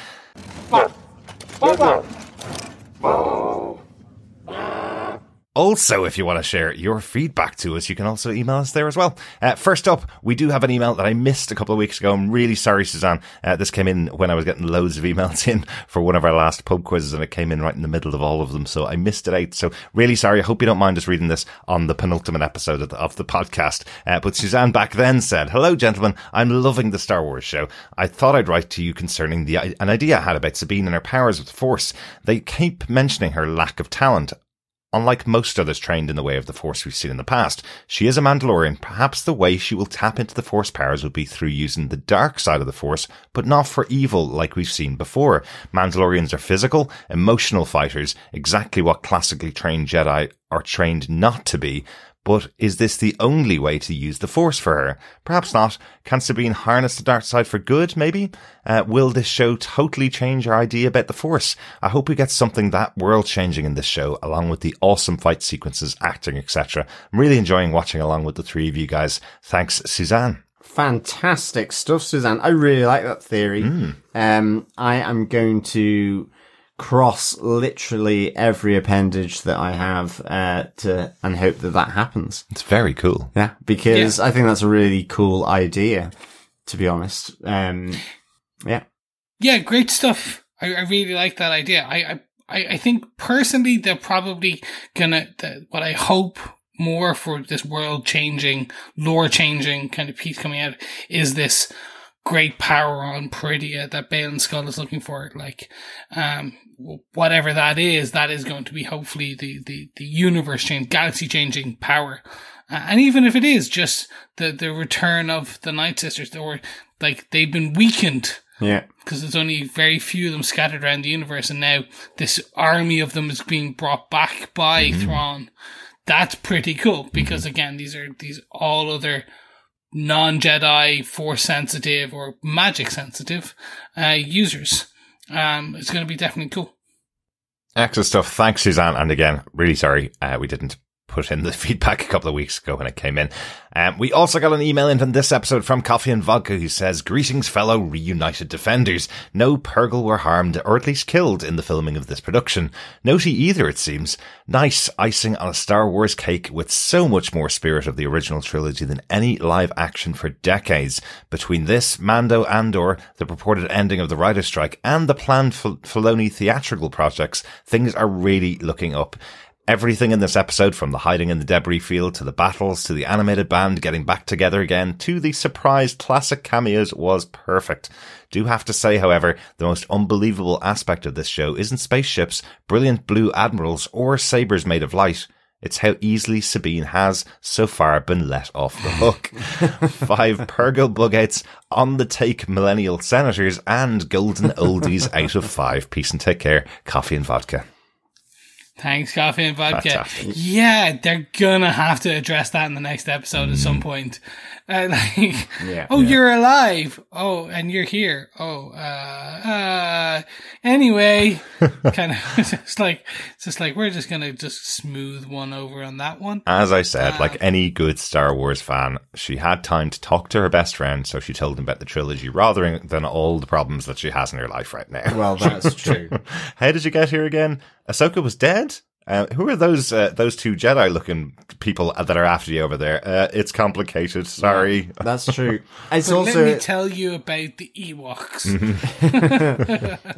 Also, if you want to share your feedback to us, you can also email us there as well. Uh, first up, we do have an email that I missed a couple of weeks ago. I'm really sorry, Suzanne. Uh, this came in when I was getting loads of emails in for one of our last pub quizzes and it came in right in the middle of all of them. So I missed it out. So really sorry. I hope you don't mind us reading this on the penultimate episode of the, of the podcast. Uh, but Suzanne back then said, hello, gentlemen. I'm loving the Star Wars show. I thought I'd write to you concerning the, an idea I had about Sabine and her powers with the Force. They keep mentioning her lack of talent. Unlike most others trained in the way of the Force we've seen in the past, she is a Mandalorian. Perhaps the way she will tap into the Force powers will be through using the dark side of the Force, but not for evil like we've seen before. Mandalorians are physical, emotional fighters, exactly what classically trained Jedi are trained not to be. But is this the only way to use the Force for her? Perhaps not. Can Sabine harness the dark side for good, maybe? Uh, will this show totally change our idea about the Force? I hope we get something that world changing in this show, along with the awesome fight sequences, acting, etc. I'm really enjoying watching along with the three of you guys. Thanks, Suzanne. Fantastic stuff, Suzanne. I really like that theory. Mm. Um, I am going to cross literally every appendage that I have uh, to and hope that that happens. It's very cool. Yeah, because I think that's a really cool idea. To be honest, um, yeah, Yeah, great stuff. I, I really like that idea. I, I, I I think personally they're probably gonna, the, what I hope more for this world changing, lore changing kind of piece coming out is this great power on Peridea that Baylan Skoll is looking for. Like, um, whatever that is, that is going to be hopefully the, the, the universe change, galaxy changing power. Uh, and even if it is just the, the return of the Night Sisters, or like they've been weakened yeah, because there's only very few of them scattered around the universe, and now this army of them is being brought back by Thrawn. That's pretty cool because again, these are these all other non Jedi, Force sensitive or magic sensitive uh, users. Um, it's going to be definitely cool. Excellent stuff. Thanks, Suzanne. And again, really sorry uh, we didn't put in the feedback a couple of weeks ago when it came in. Um, we also got an email in from this episode from Coffee and Vodka who says, Greetings, fellow reunited defenders. No Purrgil were harmed or at least killed in the filming of this production. Noti either, it seems. Nice icing on a Star Wars cake with so much more spirit of the original trilogy than any live action for decades. Between this, Mando Andor, the purported ending of the writer's strike, and the planned Fil- Filoni theatrical projects, things are really looking up. Everything in this episode, from the hiding in the debris field to the battles to the animated band getting back together again to the surprise classic cameos was perfect. Do have to say, however, the most unbelievable aspect of this show isn't spaceships, brilliant blue admirals, or sabers made of light. It's how easily Sabine has so far been let off the hook. Five Purrgil bugouts on the take millennial senators and golden oldies out of five. Peace and take care. Coffee and vodka. Thanks, coffee and vodka. Fantastic. Yeah, they're gonna have to address that in the next episode at some mm. point. Uh, like, Yeah. oh, you're alive. Oh, and you're here. Oh, uh, uh, anyway, kind of, it's just like, it's just like, we're just gonna just smooth one over on that one. As I said, like any good Star Wars fan, she had time to talk to her best friend, so she told him about the trilogy rather than all the problems that she has in her life right now. well, that's true. How did you get here again? Ahsoka was dead. Uh, who are those uh, those two Jedi looking people that are after you over there? Uh, it's complicated. Sorry. That's true. It's But also let me tell you about the Ewoks.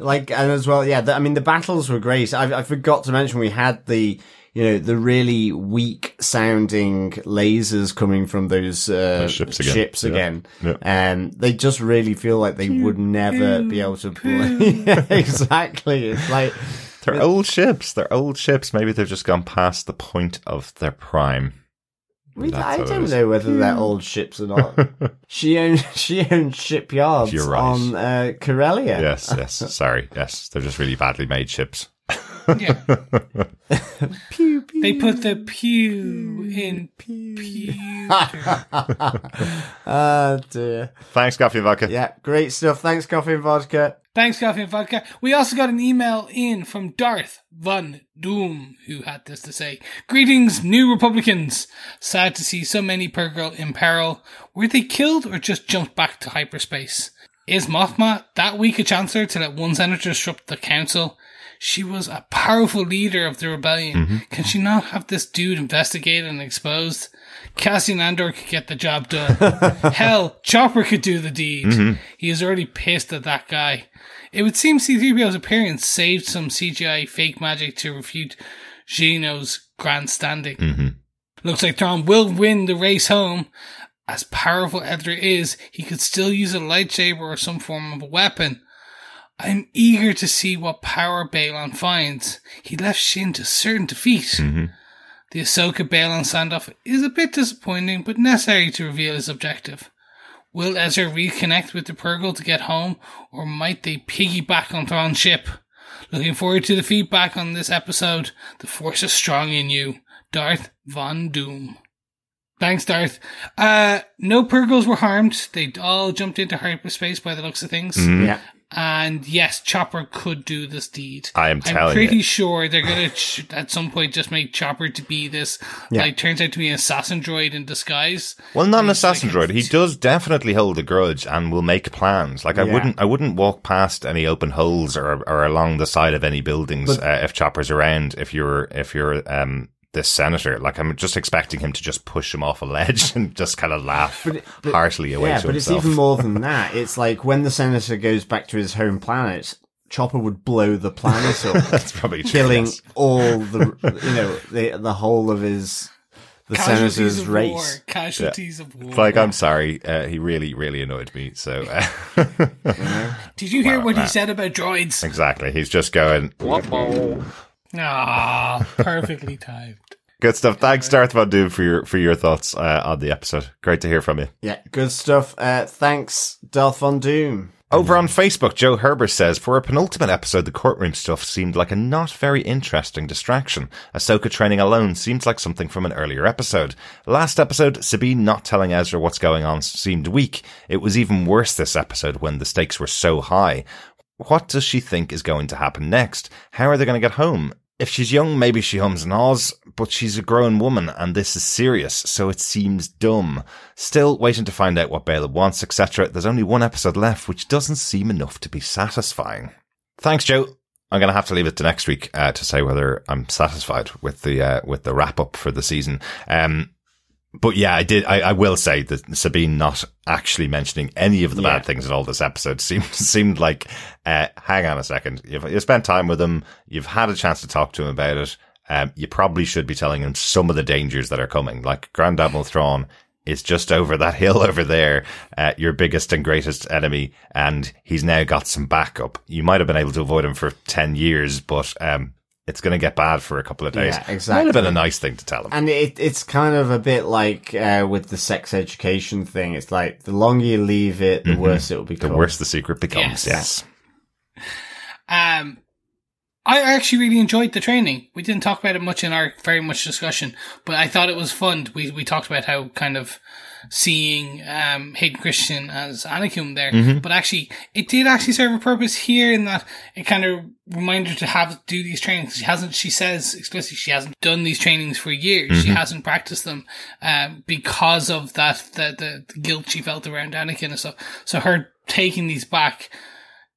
like and as well yeah the, i mean the battles were great I, I forgot to mention we had the you know, the really weak sounding lasers coming from those, uh, Those ships again. ships Yeah. again. Yeah. And they just really feel like they would never be able to play. yeah, exactly. It's like, They're old ships. They're old ships. Maybe they've just gone past the point of their prime. I, I don't know whether they're old ships or not. she owns she owns shipyards right. on uh, Corellia. Yes, yes. Sorry. Yes. They're just really badly made ships. Yeah. Pew, pew. They put the pew in pew. pew. Oh dear. Thanks, Coffee and Vodka. Yeah, great stuff. Thanks, Coffee and Vodka. Thanks, Coffee and Vodka. We also got an email in from Darth Von Doom, who had this to say. Greetings, new Republicans. Sad to see so many Purrgil in peril. Were they killed or just jumped back to hyperspace? Is Mothma that weak a chancellor to let one senator disrupt the council? She was a powerful leader of the rebellion. Mm-hmm. Can she not have this dude investigated and exposed? Cassian Andor could get the job done. Hell, Chopper could do the deed. Mm-hmm. He is already pissed at that guy. It would seem C-3PO's appearance saved some CGI fake magic to refute Xiono's grandstanding. Mm-hmm. Looks like Thrawn will win the race home. As powerful Ezra is, he could still use a lightsaber or some form of a weapon. I'm eager to see what power Baylan finds. He left Shin to certain defeat. The Ahsoka Baylan standoff is a bit disappointing, but necessary to reveal his objective. Will Ezra reconnect with the Purrgil to get home, or might they piggyback on Thrawn's ship? Looking forward to the feedback on this episode. The Force is strong in you. Darth Von Doom. Thanks, Darth. Uh, no Purrgils were harmed. They all jumped into hyperspace by the looks of things. Yeah. And yes, Chopper could do this deed. I am I'm pretty you. sure they're gonna ch- at some point just make Chopper to be this. Yeah. Like turns out to be an assassin droid in disguise. Well, not an assassin like- droid. He does definitely hold a grudge and will make plans. Like I Yeah. wouldn't, I wouldn't walk past any open holes or, or along the side of any buildings uh, if Chopper's around. If you're, if you're, um, this senator, like I'm just expecting him to just push him off a ledge and just kind of laugh But it- but- heartily away yeah, to but himself. it's even more than that. It's like when the senator goes back to his home planet, Chopper would blow the planet up, That's probably true. killing yes. all the you know the the whole of his the Casualties senator's of race. war. Casualties of war. It's like I'm sorry. Uh, he really, really annoyed me. So uh, Did you hear Wow, what wow. he said about droids? exactly, he's just going. Ah, perfectly timed. Good stuff. Thanks, Darth Von Doom, for your for your thoughts uh, on the episode. Great to hear from you. Yeah, good stuff. Uh, thanks, Darth Von Doom. Over on Facebook, Joe Herbert says, for a penultimate episode, the courtroom stuff seemed like a not very interesting distraction. Ahsoka training alone seems like something from an earlier episode. Last episode, Sabine not telling Ezra what's going on seemed weak. It was even worse this episode when the stakes were so high. What does she think is going to happen next? How are they going to get home? If she's young, maybe she hums and haws, but she's a grown woman and this is serious, so it seems dumb. Still waiting to find out what Bela wants, etc. There's only one episode left, which doesn't seem enough to be satisfying. Thanks, Joe. I'm going to have to leave it to next week uh, to say whether I'm satisfied with the uh, with the wrap up for the season. Um, but yeah, I did. I, I will say that Sabine not actually mentioning any of the Yeah. bad things in all this episode seemed seemed like. Uh, hang on a second. You've you spent time with him. You've had a chance to talk to him about it. Um, you probably should be telling him some of the dangers that are coming. Like Grand Admiral Thrawn is just over that hill over there, uh, your biggest and greatest enemy, and he's now got some backup. You might have been able to avoid him for ten years, but um, it's going to get bad for a couple of days. Yeah, exactly. Might exactly. have been a nice thing to tell him. And it, it's kind of a bit like uh, with the sex education thing. It's like the longer you leave it, the worse it will become. the worse the secret becomes. Yes. Yes. Um, I actually really enjoyed the training. We didn't talk about it much in our very much discussion, but I thought it was fun. We we talked about how kind of seeing um, Hayden Christensen as Anakin there, but actually it did actually serve a purpose here in that it kind of reminded her to have do these trainings. She hasn't. She says explicitly she hasn't done these trainings for years. She hasn't practiced them um, because of that the, the the guilt she felt around Anakin and stuff. So her taking these back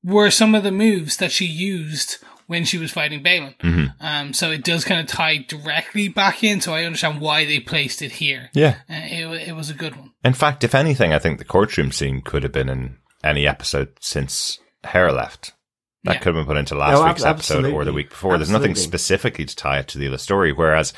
were some of the moves that she used when she was fighting Baylan. Um, so it does kind of tie directly back in. So I understand why they placed it here. Yeah. Uh, it, it was a good one. In fact, if anything, I think the courtroom scene could have been in any episode since Hera left. That Yeah. could have been put into last ab- week's episode or the week before. There's nothing specifically to tie it to the other story. Whereas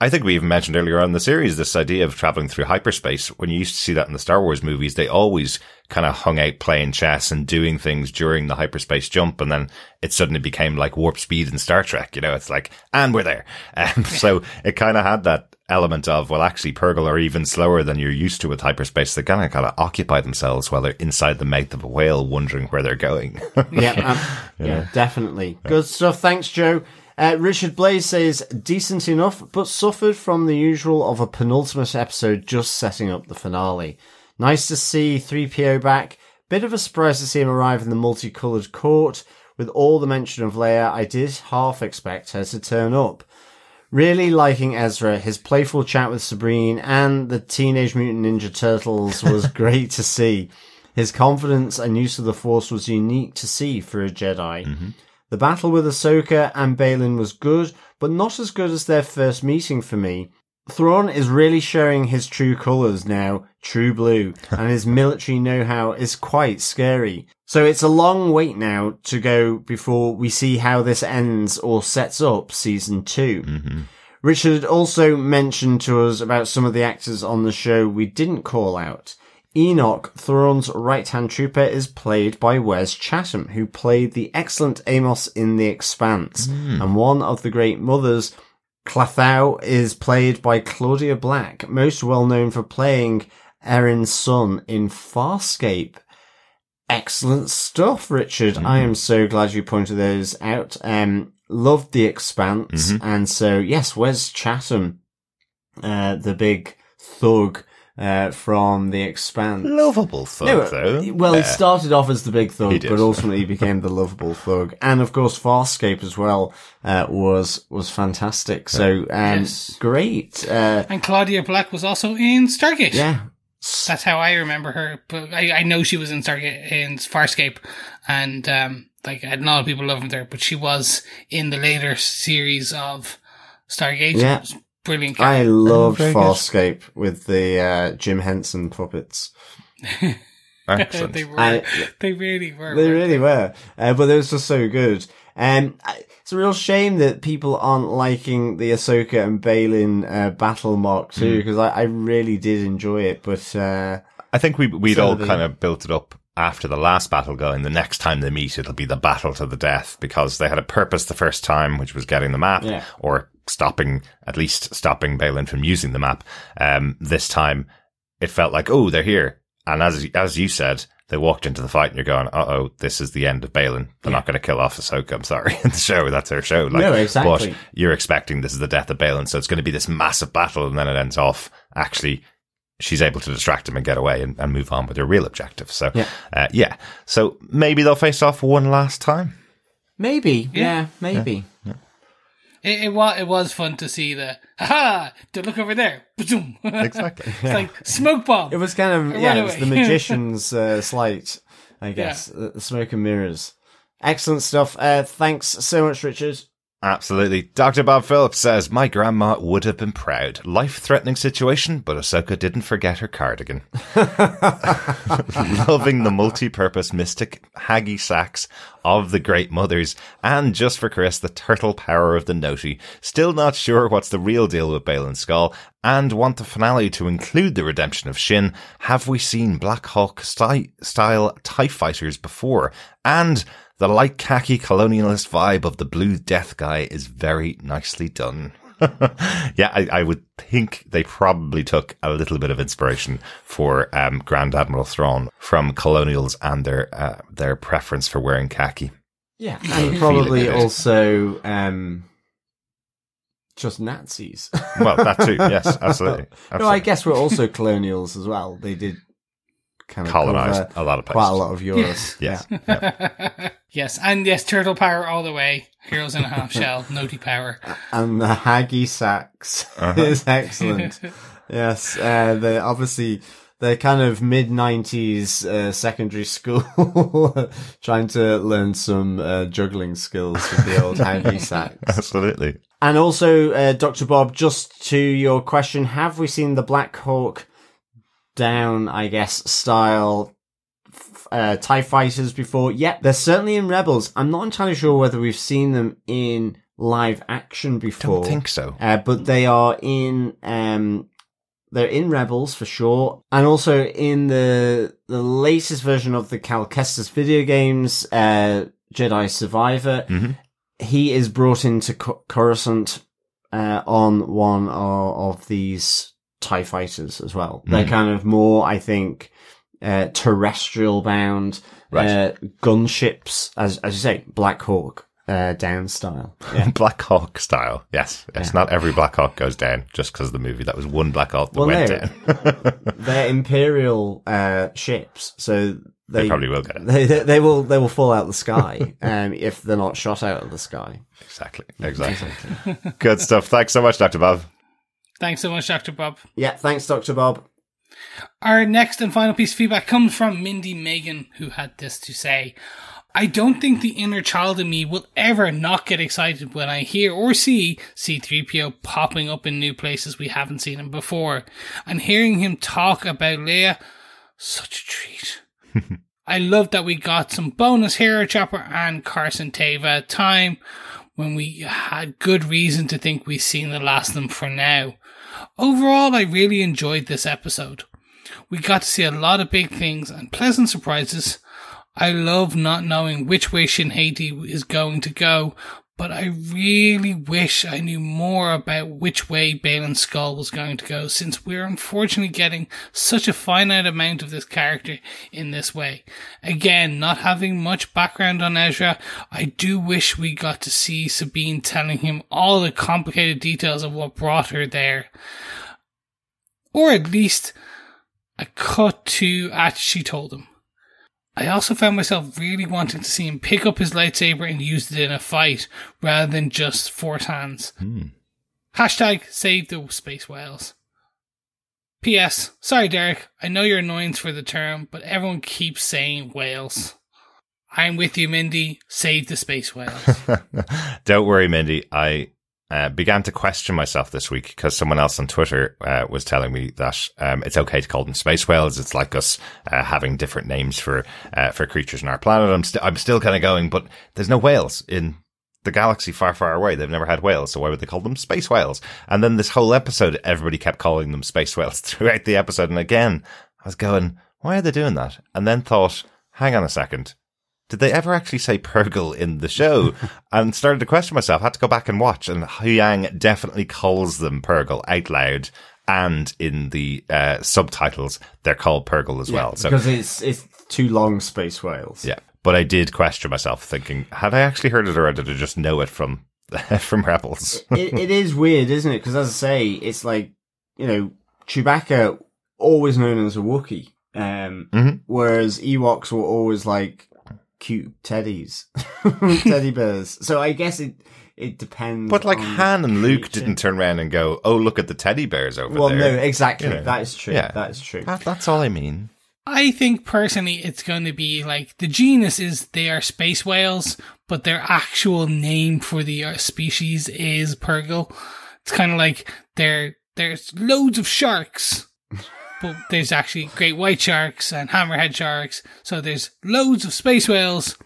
I think we even mentioned earlier on in the series this idea of traveling through hyperspace. When you used to see that in the Star Wars movies, they always kind of hung out playing chess and doing things during the hyperspace jump. And then it suddenly became like warp speed in Star Trek. You know, it's like, and we're there. Um, so it kind of had that element of, well, actually, Purrgil are even slower than you're used to with hyperspace. They kind of kind of occupy themselves while they're inside the mouth of a whale, wondering where they're going. yeah, um, yeah, definitely. Good stuff. Thanks, Joe. Uh, Richard Blaze says, decent enough, but suffered from the usual of a penultimate episode just setting up the finale. Nice to see 3PO back. Bit of a surprise to see him arrive in the multicoloured court. With all the mention of Leia, I did half expect her to turn up. Really liking Ezra, his playful chat with Sabrine and the Teenage Mutant Ninja Turtles was great to see. His confidence and use of the Force was unique to see for a Jedi. The battle with Ahsoka and Baylan was good, but not as good as their first meeting for me. Thrawn is really showing his true colours now, true blue, and his military know-how is quite scary. So it's a long wait now to go before we see how this ends or sets up season 2 mm-hmm. Richard also mentioned to us about some of the actors on the show we didn't call out. Enoch, Thrawn's right-hand trooper, is played by Wes Chatham, who played the excellent Amos in The Expanse. And one of the great mothers, Klothow, is played by Claudia Black, most well known for playing Aeryn Sun in Farscape. Excellent stuff, Richard. I am so glad you pointed those out. Um, loved The Expanse. And so, yes, Wes Chatham, uh, the big thug, uh, from The Expanse. Lovable thug, No, though. Well, he started off as the big thug, He but ultimately became the lovable thug. And of course, Farscape as well, uh, was, was fantastic. So, um, Yes. great. Uh, And Claudia Black was also in Stargate. yeah. That's how I remember her. But I, I know she was in Stargate in Farscape, and um, like a lot of people loved her. There, but she was in the later series of Stargate. Yeah. It was brilliant. I character. loved very good. Farscape with the, uh, Jim Henson puppets. Excellent. they were. I- they really were. They weren't really were. Uh, but it was just so good. Um, it's a real shame that people aren't liking the Ahsoka and Baylan, uh, battle Mark Hmm. too, because I, I really did enjoy it, but, uh, I think we we'd So all the- kind of built it up after the last battle going. The next time they meet, it'll be the battle to the death because they had a purpose the first time, which was getting the map Yeah. or stopping, at least stopping Baylan from using the map. Um, this time it felt like, oh, they're here. And as, as you said, they walked into the fight and you're going, uh oh, this is the end of Baylan. They're not going to kill off Ahsoka. I'm sorry. in the show, that's their show. Like, No, exactly. But you're expecting this is the death of Baylan. So it's going to be this massive battle. And then it ends off actually she's able to distract him and get away and, and move on with her real objective. So, Yeah. uh, yeah. So maybe they'll face off one last time. maybe, Yeah. yeah, maybe. It, it was. It was fun to see the. Ha! To look over there. Ba-zoom. Exactly. it's like smoke bomb. It was kind of yeah, it was the magician's uh, slight, I guess. The, the smoke and mirrors. Excellent stuff. Uh, thanks so much, Richard. Absolutely. Dr. Bob Phillips says, My grandma would have been proud. Life threatening situation, but Ahsoka didn't forget her cardigan. Loving the multi purpose mystic Hacky Sacks of the Great Mothers, and just for Chris, the turtle power of the Noti. Still not sure what's the real deal with Baylan Skoll, and want the finale to include the redemption of Shin. Have we seen Black Hawk sty- style TIE fighters before? And the light khaki colonialist vibe of the blue death guy is very nicely done. yeah, I, I would think they probably took a little bit of inspiration for um, Grand Admiral Thrawn from colonials and their uh, their preference for wearing khaki. Yeah, and probably also um, just Nazis. Well, that too. Yes, absolutely. No, I guess we're also colonials as well. They did kind of Colonized a lot of places. quite a lot of Europe. Yes. Yeah. yes, and yes, turtle power all the way. Heroes in a half shell. Noti power. and the Hacky Sacks Uh-huh. is excellent. yes, uh, they obviously they're kind of mid nineties uh, secondary school, trying to learn some uh, juggling skills with the old Hacky Sacks. Absolutely. And also, uh, Dr. Bob, just to your question, have we seen the Black Hawk down, I guess, style uh, TIE fighters before. Yep, they're certainly in Rebels. I'm not entirely sure whether we've seen them in live action before. Don't think so. Uh, but they are in, um, they're in Rebels for sure, and also in the the latest version of the Cal Kestis video games, uh, Jedi Survivor. Mhm. He is brought into Co- Coruscant uh, on one of, of these Tie fighters as well. They're Mhm. kind of more, I think, uh, terrestrial bound, Right. uh, gunships, as as you say, Black Hawk uh, down style. Yeah. Black Hawk style. Yes. Yes. Not every Black Hawk goes down just because of the movie. That was one Black Hawk that Well, went no. down. They're imperial uh, ships, so they, They probably will get it. They, they, they will they will fall out of the sky um, if they're not shot out of the sky. exactly. Exactly. Good stuff. Thanks so much, Dr. Bob. Thanks so much, Dr. Bob. Yeah, thanks, Doctor Bob. Our next and final piece of feedback comes from Mindy Megan, who had this to say. I don't think the inner child in me will ever not get excited when I hear or see C3PO popping up in new places we haven't seen him before. And hearing him talk about Leia, such a treat. I love that we got some bonus Hera Chopper and Carson Teva time when we had good reason to think we've seen the last of them for now. Overall, I really enjoyed this episode. We got to see a lot of big things and pleasant surprises. I love not knowing which way Shin Hati is going to go, but I really wish I knew more about which way Baylan Skoll was going to go, since we're unfortunately getting such a finite amount of this character in this way. Again, not having much background on Ezra, I do wish we got to see Sabine telling him all the complicated details of what brought her there. Or at least a cut to at she told him. I also found myself really wanting to see him pick up his lightsaber and use it in a fight rather than just force hands. Hmm. Hashtag save the space whales. P.S. Sorry, Derek. I know your annoyance for the term, but everyone keeps saying whales. I'm with you, Mindy. Save the space whales. Don't worry, Mindy. I uh, began to question myself this week because someone else on Twitter uh, was telling me that um, it's okay to call them space whales. It's like us uh, having different names for uh, for creatures on our planet. I'm, st- I'm still kind of going, but there's no whales in the galaxy far, far away. They've never had whales, so why would they call them space whales? And then this whole episode, everybody kept calling them space whales throughout the episode. And again, I was going, why are they doing that? And then thought, hang on a second. Did they ever actually say Purrgil in the show? and started to question myself. had to go back and watch. And Huyang definitely calls them Purrgil out loud. And in the uh, subtitles, they're called Purrgil as well. So because it's it's too long, space whales. yeah, but I did question myself, thinking, had I actually heard it, or did I just know it from from Rebels? it, it is weird, isn't it? Because as I say, it's like you know, Chewbacca always known as a Wookiee, um, Mhm. whereas Ewoks were always like cute teddies, teddy bears. So I guess it it depends. But like Han and Luke creature. didn't turn around and go, "Oh, look at the teddy bears over Well, there." Well, no, exactly. You know. that is true. Yeah. That is true. That- that's all I mean. I think personally it's going to be like the genus is they are space whales, but their actual name for the uh, species is Purrgil. It's kind of like there there's loads of sharks, but there's actually great white sharks and hammerhead sharks. So there's loads of space whales,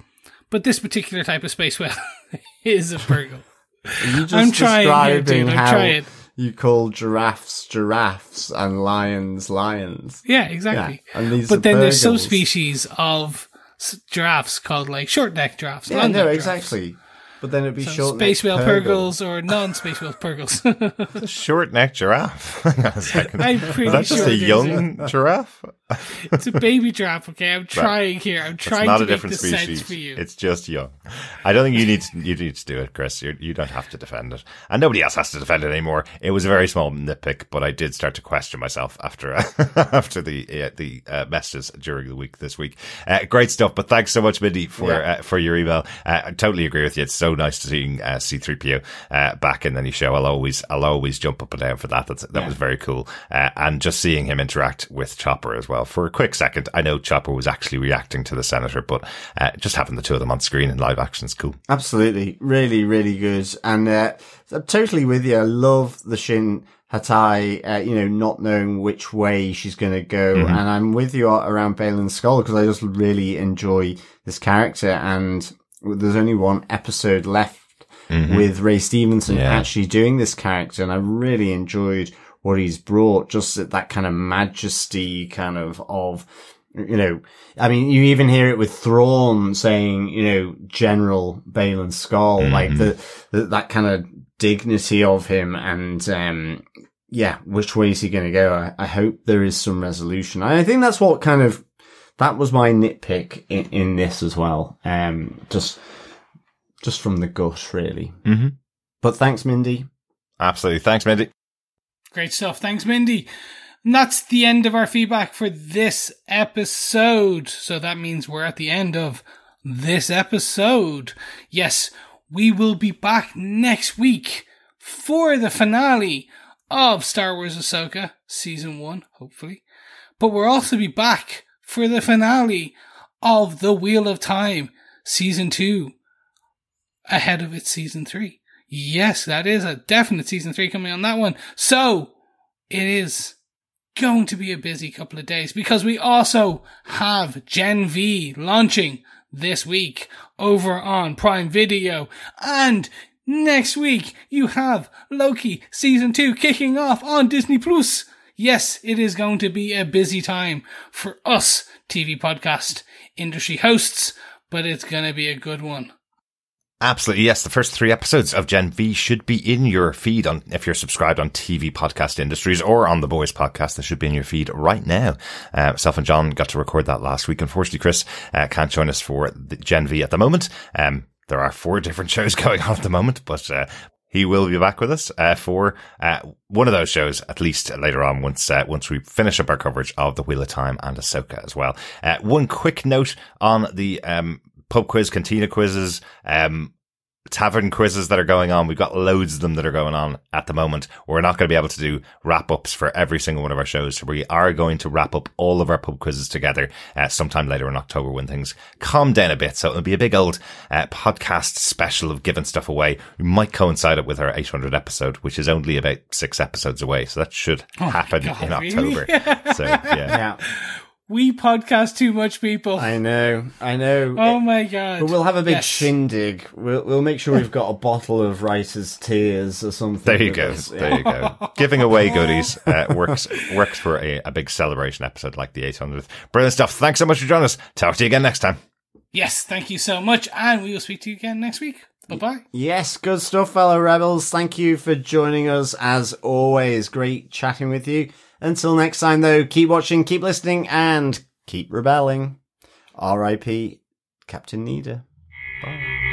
but this particular type of space whale is a just I'm trying here. I'm how trying. you call giraffes giraffes and lions lions. Yeah, exactly. Yeah, and these but then there's Purrgils. subspecies of giraffes called like short neck giraffes. Yeah, no, giraffes. Exactly. But then it'd be So short space whale purrgils or non-space whale purrgils. short neck giraffe. Hang on a second. I'm pretty Is that just a there's young giraffe? it's a baby giraffe. Okay, I'm trying here. I'm It's trying not to a make different the sense species. for you. It's just young. I don't think you need to, you need to do it, Chris. You're, you don't have to defend it, and nobody else has to defend it anymore. It was a very small nitpick, but I did start to question myself after after the uh, the uh, messages during the week this week. Uh, great stuff, but thanks so much, Mindy, for Yeah. uh, for your email. Uh, I totally agree with you. It's so nice to seeing uh, C3PO uh, back in any show. I'll always I'll always jump up and down for that. That's, that Yeah. was very cool, uh, and just seeing him interact with Chopper as well well. For a quick second, I know Chopper was actually reacting to the senator, but uh, just having the two of them on screen in live action is cool. Absolutely, really, really good. And uh, I'm totally with you. I love the Shin Hati, uh, you know, not knowing which way she's going to go. Mm-hmm. And I'm with you around Baylan Skoll because I just really enjoy this character. And there's only one episode left mm-hmm. with Ray Stevenson yeah. actually doing this character. And I really enjoyed what he's brought, just that kind of majesty kind of, of, you know, I mean, you even hear it with Thrawn saying, you know, General Baylan Skoll, mm-hmm. like the, the, that kind of dignity of him and, um, yeah, which way is he going to go? I, I, hope there is some resolution. I think that's what kind of, that was my nitpick in, in this as well. Um, just, just from the gut, really. Mm-hmm. But thanks, Mindy. Absolutely. Thanks, Mindy. Great stuff. Thanks, Mindy. And that's the end of our feedback for this episode. So that means we're at the end of this episode. Yes, we will be back next week for the finale of Star Wars Ahsoka Season 1, hopefully. But we'll also be back for the finale of The Wheel of Time Season 2 ahead of its Season 3. Yes, that is a definite Season 3 coming on that one. So, it is going to be a busy couple of days because we also have Gen V launching this week over on Prime Video and Next week, you have Loki season two kicking off on Disney Plus. Yes, it is going to be a busy time for us TV podcast industry hosts, but it's going to be a good one. Absolutely, yes. The first three episodes of Gen V should be in your feed on if you're subscribed on TV Podcast Industries or on the Boys Podcast. They should be in your feed right now. Uh, self and John got to record that last week. Unfortunately, Chris uh, can't join us for the Gen V at the moment. Um, there are four different shows going on at the moment, but uh, he will be back with us uh, for uh, one of those shows at least later on once uh, once we finish up our coverage of the Wheel of Time and Ahsoka as well. Uh, one quick note on the um, pub quiz, cantina quizzes. Um, tavern quizzes that are going on. We've got loads of them that are going on at the moment. We're not going to be able to do wrap ups for every single one of our shows. So we are going to wrap up all of our pub quizzes together uh, sometime later in October when things calm down a bit. So it'll be a big old uh, podcast special of giving stuff away. We might coincide it with our 800 episode, which is only about six episodes away. So that should oh happen God, in October. Really? so yeah. yeah. We podcast too much, people. I know, I know. Oh my god! But we'll have a big yes. shindig. We'll we'll make sure we've got a bottle of writer's tears or something. There you go. Us. There you go. Giving away goodies uh, works works for a, a big celebration episode like the 800th. Brilliant stuff. Thanks so much for joining us. Talk to you again next time. Yes, thank you so much, and we will speak to you again next week. Bye bye. Yes, good stuff, fellow rebels. Thank you for joining us as always. Great chatting with you. Until next time, though, keep watching, keep listening, and keep rebelling. R.I.P. Captain Needa. Bye.